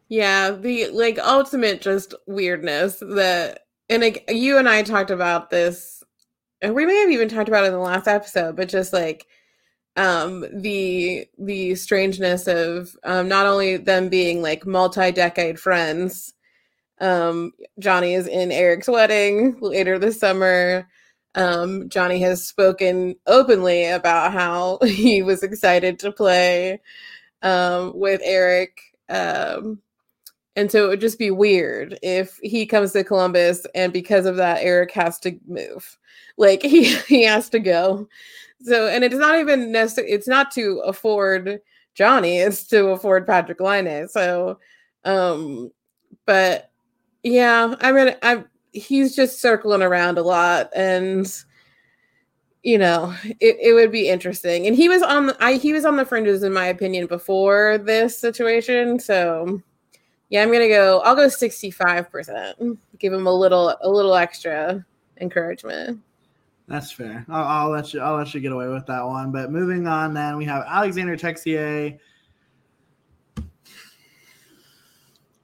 Yeah, the like ultimate just weirdness that, and like you and I talked about this, and we may have even talked about it in the last episode, but just like, um the the strangeness of um not only them being like multi-decade friends um johnny is in eric's wedding later this summer um, Johnny has spoken openly about how he was excited to play um, with Eric. Um, and so it would just be weird if he comes to Columbus and because of that, Eric has to move. Like he, he has to go. So, and it's not even necessary, it's not to afford Johnny, it's to afford Patrik Laine. So, um, but yeah, I mean, I he's just circling around a lot and you know it, it would be interesting. And he was on the, I, he was on the fringes in my opinion before this situation. So yeah i'm gonna go i'll go 65% give him a little a little extra encouragement. That's fair. I'll, I'll let you i'll let you get away with that one. But moving on then we have alexander texier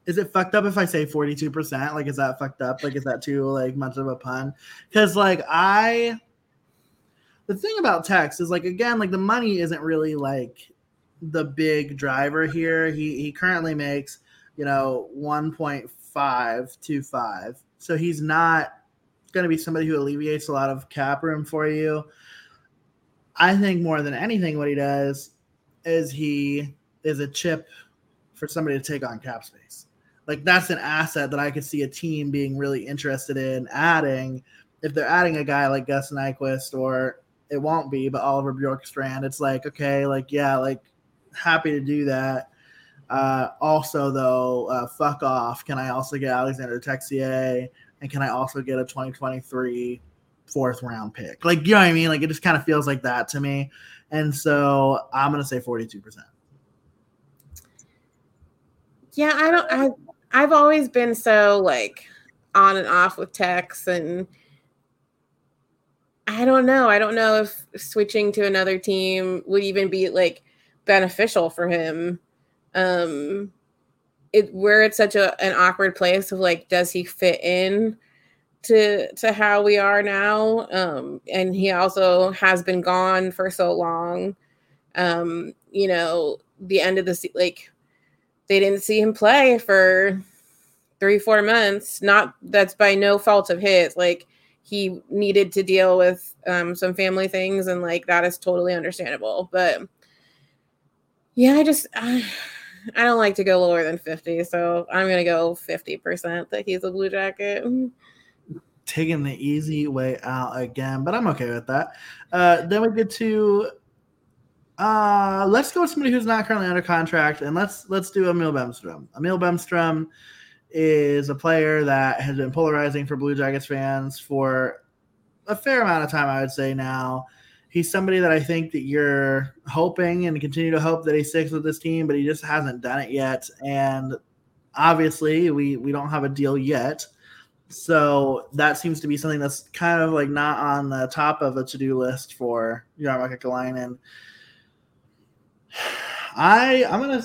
is it fucked up if I say 42%? Like, is that fucked up? Like, is that too like much of a pun? Because like I the thing about Tex is like again, like the money isn't really like the big driver here. He he currently makes, you know, 1.525. So he's not gonna be somebody who alleviates a lot of cap room for you. I think more than anything, what he does is he is a chip for somebody to take on cap space like that's an asset that I could see a team being really interested in adding. If they're adding a guy like Gus Nyquist, or it won't be, but Oliver Bjorkstrand, it's like okay, like yeah, like happy to do that. Uh, also, though, uh, fuck off. Can I also get Alexander Texier? And can I also get a 2023 fourth round pick? Like, you know what I mean? Like, it just kind of feels like that to me. And so I'm going to say 42%. Yeah, I don't, I, I've always been so like on and off with Tex and I don't know. I don't know if switching to another team would even be like beneficial for him. Um it we're at such a an awkward place of like does he fit in to to how we are now um and he also has been gone for so long um you know the end of the like they didn't see him play for three, four months. Not that's by no fault of his. Like he needed to deal with um, some family things, and like that is totally understandable. But yeah, I just I, I don't like to go lower than fifty, so I'm gonna go fifty percent that he's a Blue Jacket. Taking the easy way out again, but I'm okay with that. Uh, then we get to uh, let's go with somebody who's not currently under contract, and let's let's do Emil Bemstrom. Emil Bemstrom is a player that has been polarizing for Blue Jackets fans for a fair amount of time, I would say now. He's somebody that I think that you're hoping and continue to hope that he sticks with this team, but he just hasn't done it yet. And obviously, we we don't have a deal yet. So that seems to be something that's kind of like not on the top of a to-do list for Jarmo Kekalainen. I I'm gonna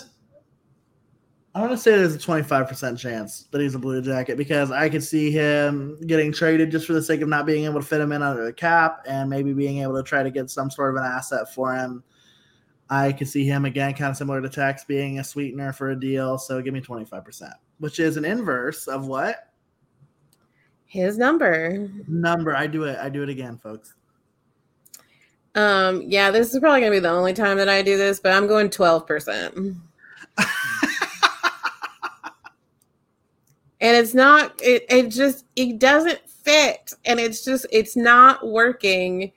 I'm gonna say there's a 25% chance that he's a Blue Jacket because I could see him getting traded just for the sake of not being able to fit him in under the cap and maybe being able to try to get some sort of an asset for him. I could see him again, kind of similar to Tex, being a sweetener for a deal. So give me 25%, which is an inverse of what? His number. Number. I do it. I do it again, folks. Um, yeah, this is probably gonna be the only time that I do this, but I'm going 12%. and it's not it, it just it doesn't fit and it's just it's not working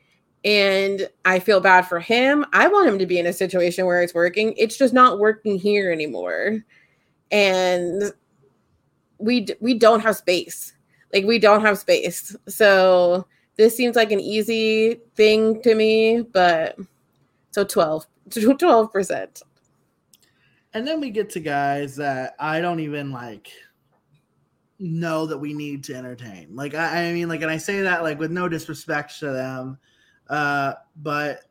and i feel bad for him. I want him to be in a situation where it's working. It's just not working here anymore. And we we don't have space. Like we don't have space. So this seems like an easy thing to me but so 12 12% and then we get to guys that i don't even like know that we need to entertain. Like I, I mean, like, and I say that like with no disrespect to them, uh, but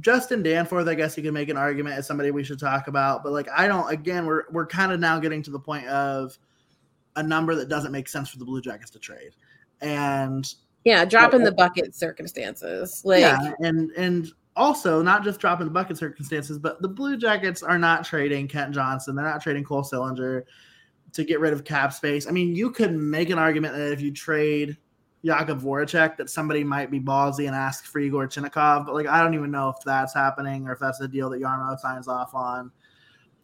Justin Danforth, I guess you could make an argument as somebody we should talk about. But like, I don't. Again, we're we're kind of now getting to the point of a number that doesn't make sense for the Blue Jackets to trade, and yeah, dropping the bucket circumstances, like yeah, and and also not just dropping the bucket circumstances, but the Blue Jackets are not trading Kent Johnson. They're not trading Cole Sillinger to get rid of cap space. I mean, you could make an argument that if you trade Jakub Voracek, that somebody might be ballsy and ask for Yegor Chinakhov, but like I don't even know if that's happening or if that's the deal that Jarmo signs off on.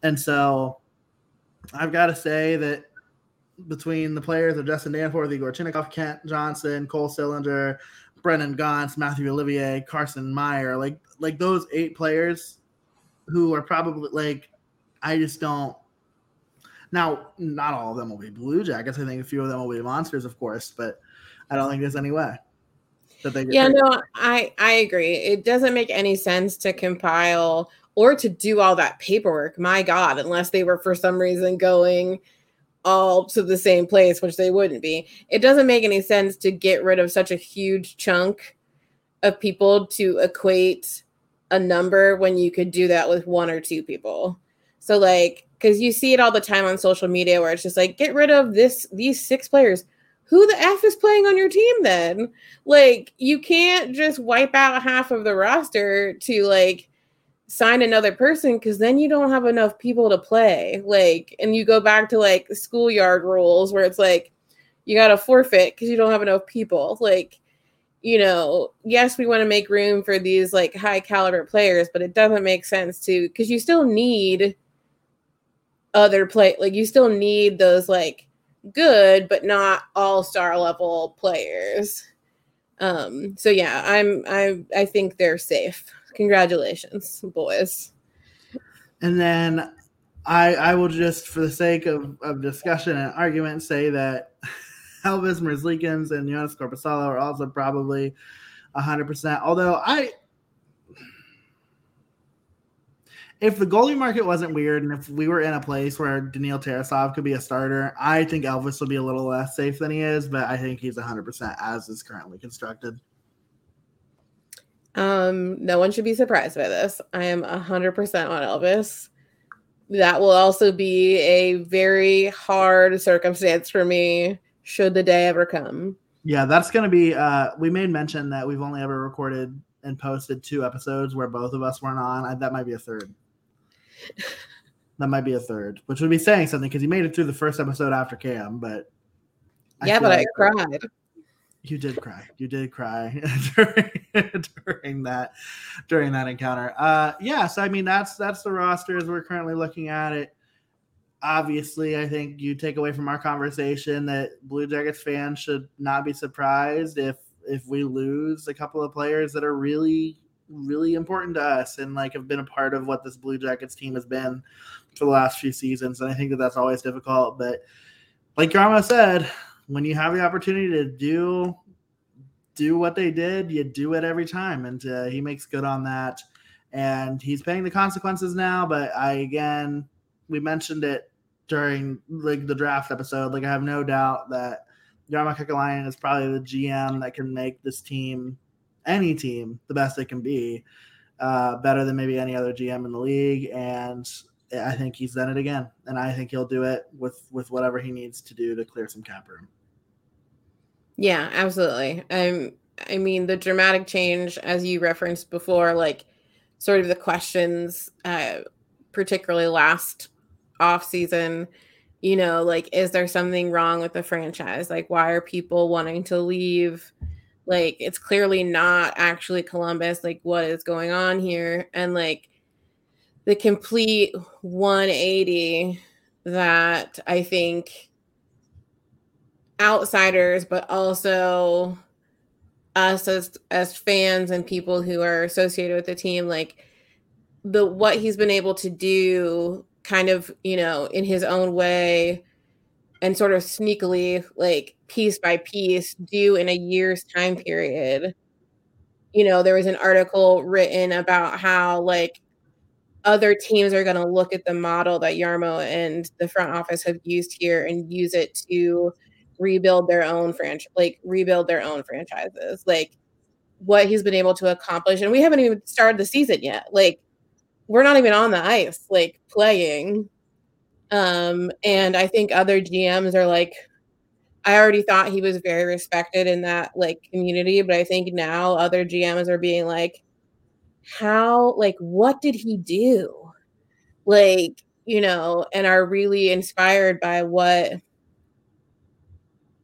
And so I've got to say that between the players of Justin Danforth, Yegor Chinakhov, Kent Johnson, Cole Sillinger, Brendan Gaunce, Mathieu Olivier, Carson Meyer, like like those eight players who are probably like I just don't now, not all of them will be Blue Jackets. I think a few of them will be monsters, of course, but I don't think there's any way that they. yeah, no, I I agree. It doesn't make any sense to compile or to do all that paperwork. My God, unless they were for some reason going all to the same place, which they wouldn't be. It doesn't make any sense to get rid of such a huge chunk of people to equate a number when you could do that with one or two people. So like because you see it all the time on social media where it's just like get rid of this these six players who the f is playing on your team then like you can't just wipe out half of the roster to like sign another person because then you don't have enough people to play like and you go back to like schoolyard rules where it's like you got to forfeit because you don't have enough people like you know yes we want to make room for these like high caliber players but it doesn't make sense to because you still need other play like you still need those like good but not all star level players. Um so yeah i'm i i think they're safe congratulations boys and then i i will just for the sake of, of discussion and argument say that elvis merzlikins and Joonas Korpisalo are also probably 100% although i if the goalie market wasn't weird and if we were in a place where Daniil Tarasov could be a starter, I think Elvis would be a little less safe than he is, but I think he's 100% as is currently constructed. Um, no one should be surprised by this. I am 100% on Elvis. That will also be a very hard circumstance for me should the day ever come. Yeah, that's going to be uh we made mention that we've only ever recorded and posted two episodes where both of us weren't on. I, that might be a third. That might be a third, which would be saying something because you made it through the first episode after Cam, but yeah, but like I cried. You did cry. You did cry during, that during that encounter. Uh yeah, so I mean that's that's the roster as we're currently looking at it. Obviously, I think you take away from our conversation that Blue Jackets fans should not be surprised if if we lose a couple of players that are really really important to us and like have been a part of what this Blue Jackets team has been for the last few seasons. And I think that that's always difficult. But like Jarmo said, when you have the opportunity to do do what they did, you do it every time, and uh, he makes good on that. And he's paying the consequences now. But I again, we mentioned it during like the draft episode. Like I have no doubt that Jarmo Kekalainen is probably the GM that can make this team, any team, the best it can be, uh, better than maybe any other GM in the league. And I think he's done it again, and I think he'll do it with with whatever he needs to do to clear some cap room. Yeah, absolutely. Um, I mean, the dramatic change, as you referenced before, like sort of the questions, uh, particularly last off season, you know, like, is there something wrong with the franchise? Like, why are people wanting to leave? Like, it's clearly not actually Columbus. Like, what is going on here? And like the complete 180 that I think outsiders, but also us as as fans and people who are associated with the team, like the what he's been able to do kind of, you know, in his own way and sort of sneakily, like piece by piece, do in a year's time period. You know, there was an article written about how like other teams are going to look at the model that Jarmo and the front office have used here and use it to rebuild their own franchise, like rebuild their own franchises. Like what he's been able to accomplish, and we haven't even started the season yet. Like we're not even on the ice, like playing. Um, and I think other GMs are like, I already thought he was very respected in that like community, but I think now other GMs are being like, how, like, what did he do? Like, you know, and are really inspired by what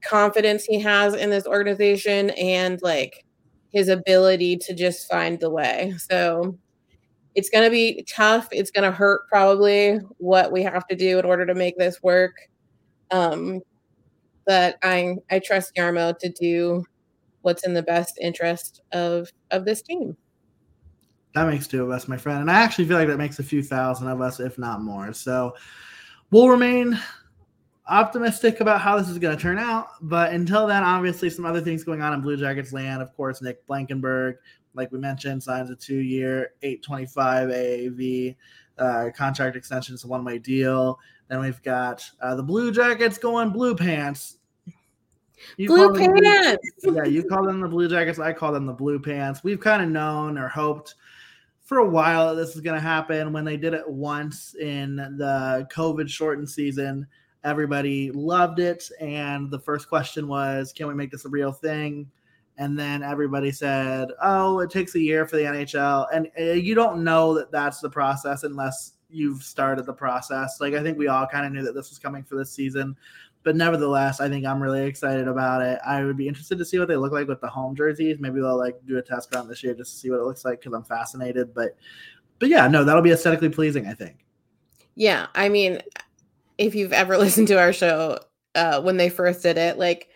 confidence he has in this organization and like his ability to just find the way. So it's going to be tough. It's going to hurt probably what we have to do in order to make this work. Um, but I I trust Jarmo to do what's in the best interest of of this team. That makes two of us, my friend, and I actually feel like that makes a few thousand of us, if not more. So we'll remain optimistic about how this is going to turn out. But until then, obviously, some other things going on in Blue Jackets land. Of course, Nick Blankenburg, like we mentioned, signs a two year, 825 AAV uh, contract extension. It's a one way deal. Then we've got uh, the Blue Jackets going blue pants. You blue pants. Blue, yeah, you call them the Blue Jackets. I call them the Blue Pants. We've kind of known or hoped for a while that this is going to happen. When they did it once in the COVID shortened season, Everybody loved it. And the first question was, can we make this a real thing? And then everybody said, oh, it takes a year for the NHL. And uh, you don't know that that's the process unless you've started the process. Like, I think we all kind of knew that this was coming for this season. But nevertheless, I think I'm really excited about it. I would be interested to see what they look like with the home jerseys. Maybe they'll like do a test run this year just to see what it looks like because I'm fascinated. But but yeah, no, that'll be aesthetically pleasing, I think. Yeah, I mean, if you've ever listened to our show uh, when they first did it, like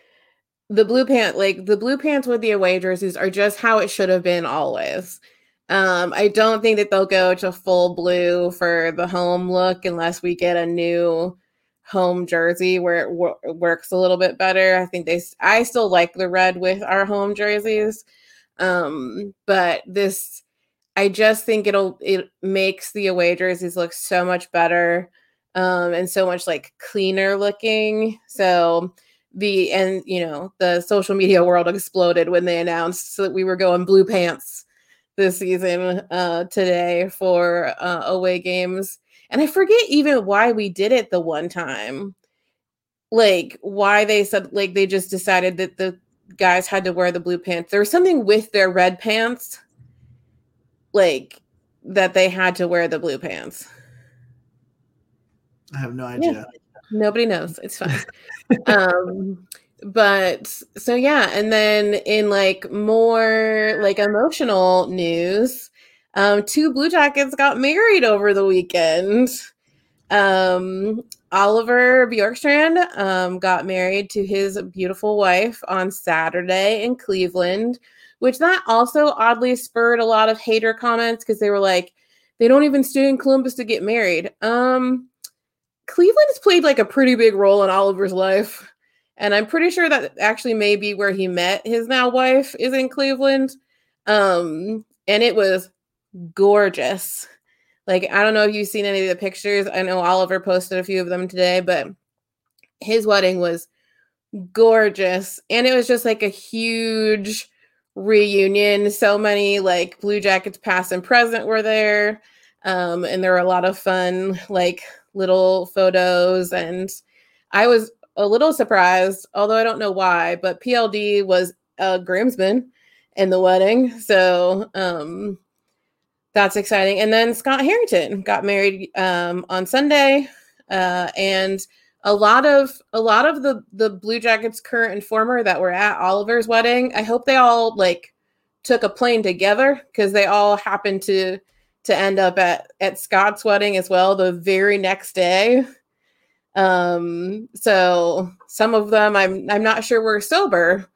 the blue pant, like the blue pants with the away jerseys are just how it should have been always. Um, I don't think that they'll go to full blue for the home look unless we get a new home jersey where it w- works a little bit better. I think they, I still like the red with our home jerseys. Um, but this, I just think it'll, it makes the away jerseys look so much better um, and so much like cleaner looking. So the and you know the social media world exploded when they announced that we were going blue pants this season uh, today for uh, away games. And I forget even why we did it the one time. Like why they said like they just decided that the guys had to wear the blue pants. There was something with their red pants, like that they had to wear the blue pants. I have no idea. Yeah. Nobody knows. It's fine. um, but so yeah, and then in like more like emotional news, um, two Blue Jackets got married over the weekend. Um, Oliver Bjorkstrand um, got married to his beautiful wife on Saturday in Cleveland, which that also oddly spurred a lot of hater comments because they were like, they don't even stay in Columbus to get married. Um, Cleveland has played like a pretty big role in Oliver's life. And I'm pretty sure that actually may be where he met his now wife is in Cleveland. Um, and it was gorgeous. Like, I don't know if you've seen any of the pictures. I know Oliver posted a few of them today, but his wedding was gorgeous. And it was just like a huge reunion. So many like Blue Jackets past and present were there. Um, and there were a lot of fun, like little photos. And I was a little surprised, although I don't know why, but PLD was a groomsman in the wedding. So um, that's exciting. And then Scott Harrington got married um, on Sunday. Uh, and a lot of a lot of the the Blue Jackets current and former that were at Oliver's wedding, I hope they all like took a plane together because they all happened to to end up at at Scott's wedding as well the very next day. Um, so some of them I'm I'm not sure were sober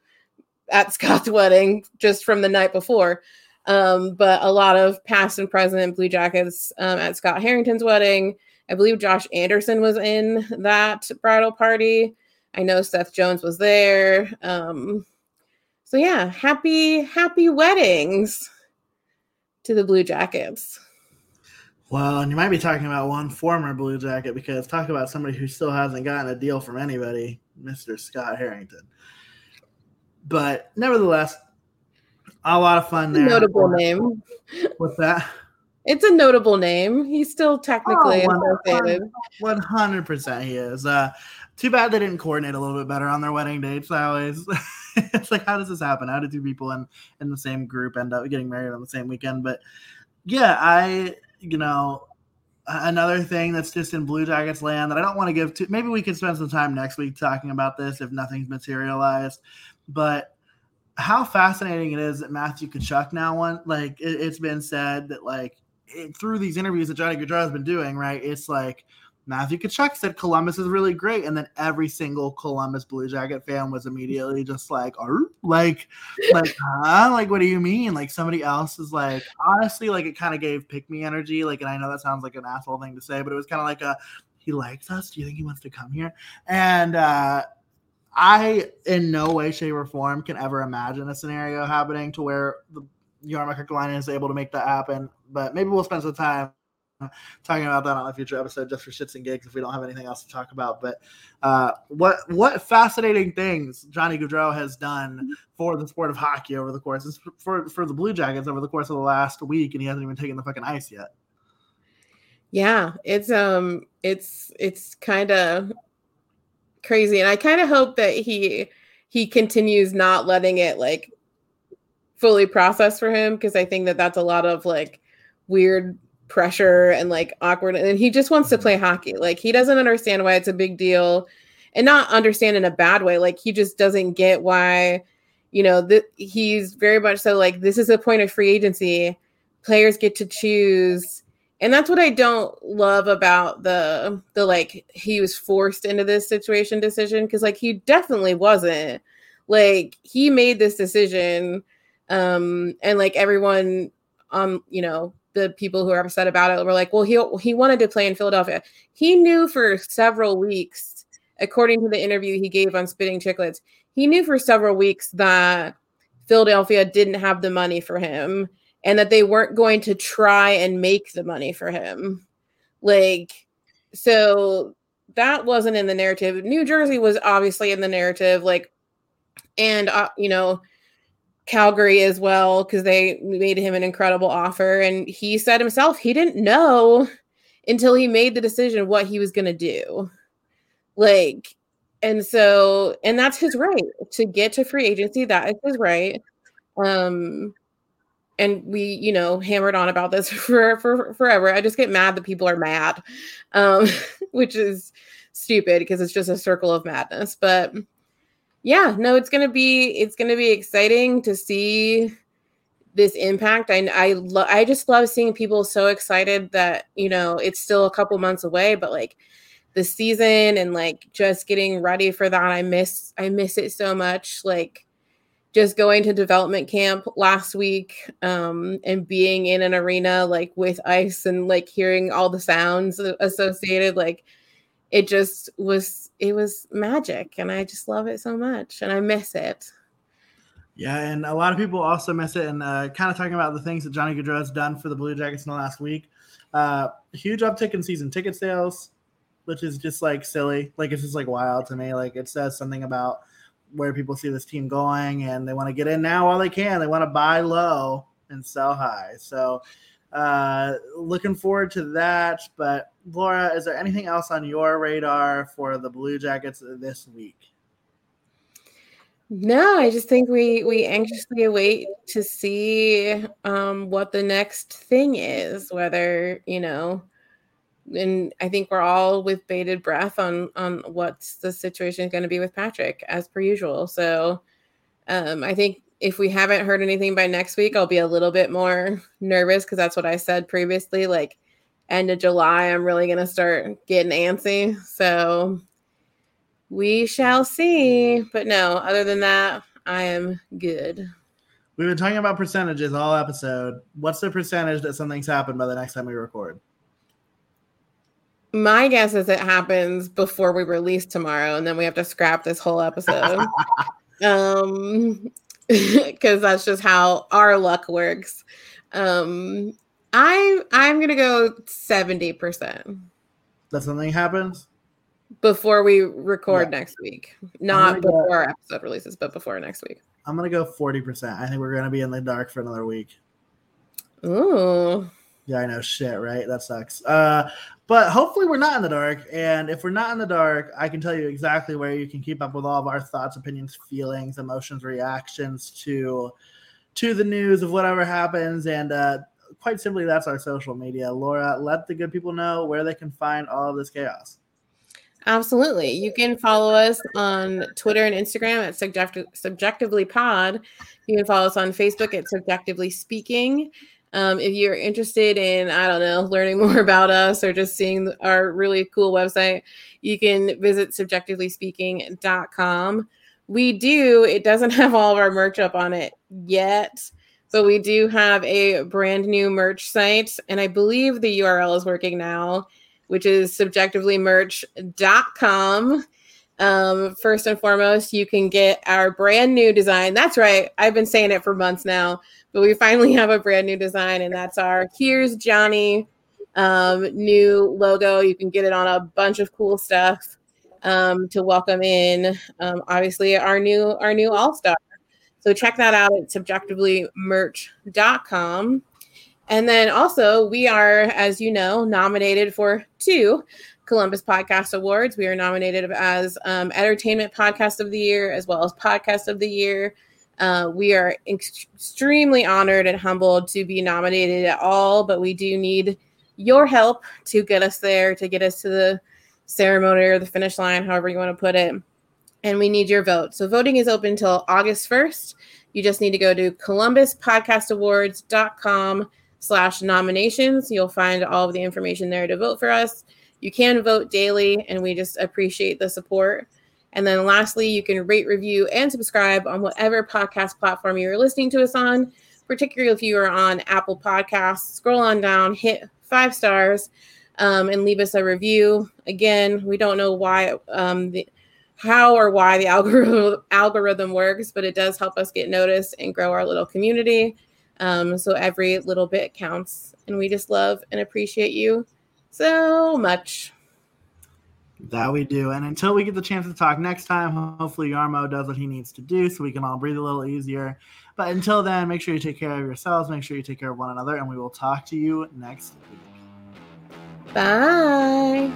at Scott's wedding just from the night before. Um, but a lot of past and present Blue Jackets um, at Scott Harrington's wedding. I believe Josh Anderson was in that bridal party. I know Seth Jones was there. Um, so yeah, happy happy weddings to the Blue Jackets. Well, and you might be talking about one former Blue Jacket because talk about somebody who still hasn't gotten a deal from anybody, Mr. Scott Harrington. But nevertheless, a lot of fun there. Notable name. What's that? It's a notable name. He's still technically oh, associated. One hundred percent, he is. Uh, too bad they didn't coordinate a little bit better on their wedding dates. I always, it's like, how does this happen? How do two people in in the same group end up getting married on the same weekend? But yeah, I, you know, another thing that's just in Blue Jackets land that I don't want to give to. Maybe we can spend some time next week talking about this if nothing's materialized. But how fascinating it is that Matthew Tkachuk now won. Like it, has been said that like it, through these interviews that Johnny Gaudreau has been doing, right? It's like Matthew Tkachuk said Columbus is really great, and then every single Columbus Blue Jacket fan was immediately just like, like, like, huh? Like, what do you mean? Like somebody else is like, honestly, like it kind of gave pick me energy. Like, and I know that sounds like an asshole thing to say, but it was kind of like a, he likes us. Do you think he wants to come here? And uh I, in no way, shape, or form, can ever imagine a scenario happening to where the Jarmo Kekalainen is able to make that happen. But maybe we'll spend some time talking about that on a future episode just for shits and gigs if we don't have anything else to talk about. But uh, what what fascinating things Johnny Gaudreau has done for the sport of hockey over the course for for the Blue Jackets over the course of the last week, and he hasn't even taken the fucking ice yet. Yeah, it's um, it's it's kind of crazy, and I kind of hope that he he continues not letting it like fully process for him because I think that that's a lot of like weird pressure and like awkward and he just wants to play hockey. Like he doesn't understand why it's a big deal and not understand in a bad way. Like he just doesn't get why you know that he's very much so like this is a point of free agency. Players get to choose. And that's what i don't love about the the like he was forced into this situation decision because like he definitely wasn't. Like he made this decision um and like everyone um you know the people who are upset about it were like, well, he he wanted to play in Philadelphia. He knew for several weeks, according to the interview he gave on Spittin' Chicklets, he knew for several weeks that Philadelphia didn't have the money for him and that they weren't going to try and make the money for him. Like, so that wasn't in the narrative. New Jersey was obviously in the narrative, like, and uh, you know, Calgary as well because they made him an incredible offer. And he said himself he didn't know until he made the decision what he was going to do. Like, and so, and that's his right to get to free agency. That is his right. Um, and we, you know, hammered on about this for, for forever. I just get mad that people are mad. Um, which is stupid because it's just a circle of madness. But yeah, no, it's gonna be it's gonna be exciting to see this impact. I I lo- I just love seeing people so excited that you know it's still a couple months away, but like the season and like just getting ready for that. I miss I miss it so much. Like just going to development camp last week um, and being in an arena like with ice and like hearing all the sounds associated like it just was it was magic and i just love it so much and i miss it yeah and a lot of people also miss it and uh, kind of talking about the things that johnny gaudreau has done for the blue jackets in the last week uh, huge uptick in season ticket sales which is just like silly like it's just like wild to me like it says something about where people see this team going and they want to get in now while they can. They want to buy low and sell high. So uh looking forward to that. But Laura, is there anything else on your radar for the Blue Jackets this week? No, I just think we we anxiously await to see um what the next thing is, whether, you know, and I think we're all with bated breath on on what's the situation is going to be with Patrik as per usual. So um, I think if we haven't heard anything by next week, I'll be a little bit more nervous because that's what I said previously. Like end of July, I'm really going to start getting antsy. So we shall see. But no, other than that, I am good. We've been talking about percentages all episode. What's the percentage that something's happened by the next time we record? My guess is it happens before we release tomorrow, and then we have to scrap this whole episode. um, because that's just how our luck works. Um, I I'm gonna go seventy percent. That something happens before we record yeah. next week, not before go, our episode releases, but before next week. I'm gonna go forty percent. I think we're gonna be in the dark for another week. Ooh. Yeah, I know. Shit, right? That sucks. Uh, but hopefully we're not in the dark. And if we're not in the dark, I can tell you exactly where you can keep up with all of our thoughts, opinions, feelings, emotions, reactions to to the news of whatever happens. And uh, quite simply, that's our social media. Laura, let the good people know where they can find all of this chaos. Absolutely. You can follow us on Twitter and Instagram at subjective, Subjectively Pod. You can follow us on Facebook at Subjectively Speaking. Um, if you're interested in, I don't know, learning more about us or just seeing our really cool website, you can visit subjectivelyspeaking.com. We do, it doesn't have all of our merch up on it yet, but we do have a brand new merch site. And I believe the URL is working now, which is subjectivelymerch.com. Um, first and foremost, you can get our brand new design. That's right. I've been saying it for months now but we finally have a brand new design, and that's our Here's Johnny um, new logo. You can get it on a bunch of cool stuff um, to welcome in, um, obviously, our new our new All Star. So check that out at subjectivelymerch.com. And then also, we are, as you know, nominated for two Columbus Podcast Awards. We are nominated as um, Entertainment Podcast of the Year as well as Podcast of the Year. Uh, we are ex- extremely honored and humbled to be nominated at all, but we do need your help to get us there, to get us to the ceremony or the finish line, however you want to put it. And we need your vote. So voting is open until August 1st. You just need to go to columbuspodcastawards.com slash nominations. You'll find all of the information there to vote for us. You can vote daily, and we just appreciate the support. And then lastly, you can rate, review, and subscribe on whatever podcast platform you're listening to us on, particularly if you are on Apple Podcasts. Scroll on down, hit five stars, um, and leave us a review. Again, we don't know why, um, the, how or why the algorithm, algorithm works, but it does help us get noticed and grow our little community. Um, so every little bit counts. And we just love and appreciate you so much. That we do. And until we get the chance to talk next time, hopefully Jarmo does what he needs to do so we can all breathe a little easier. But until then, make sure you take care of yourselves, make sure you take care of one another, and we will talk to you next week. Bye.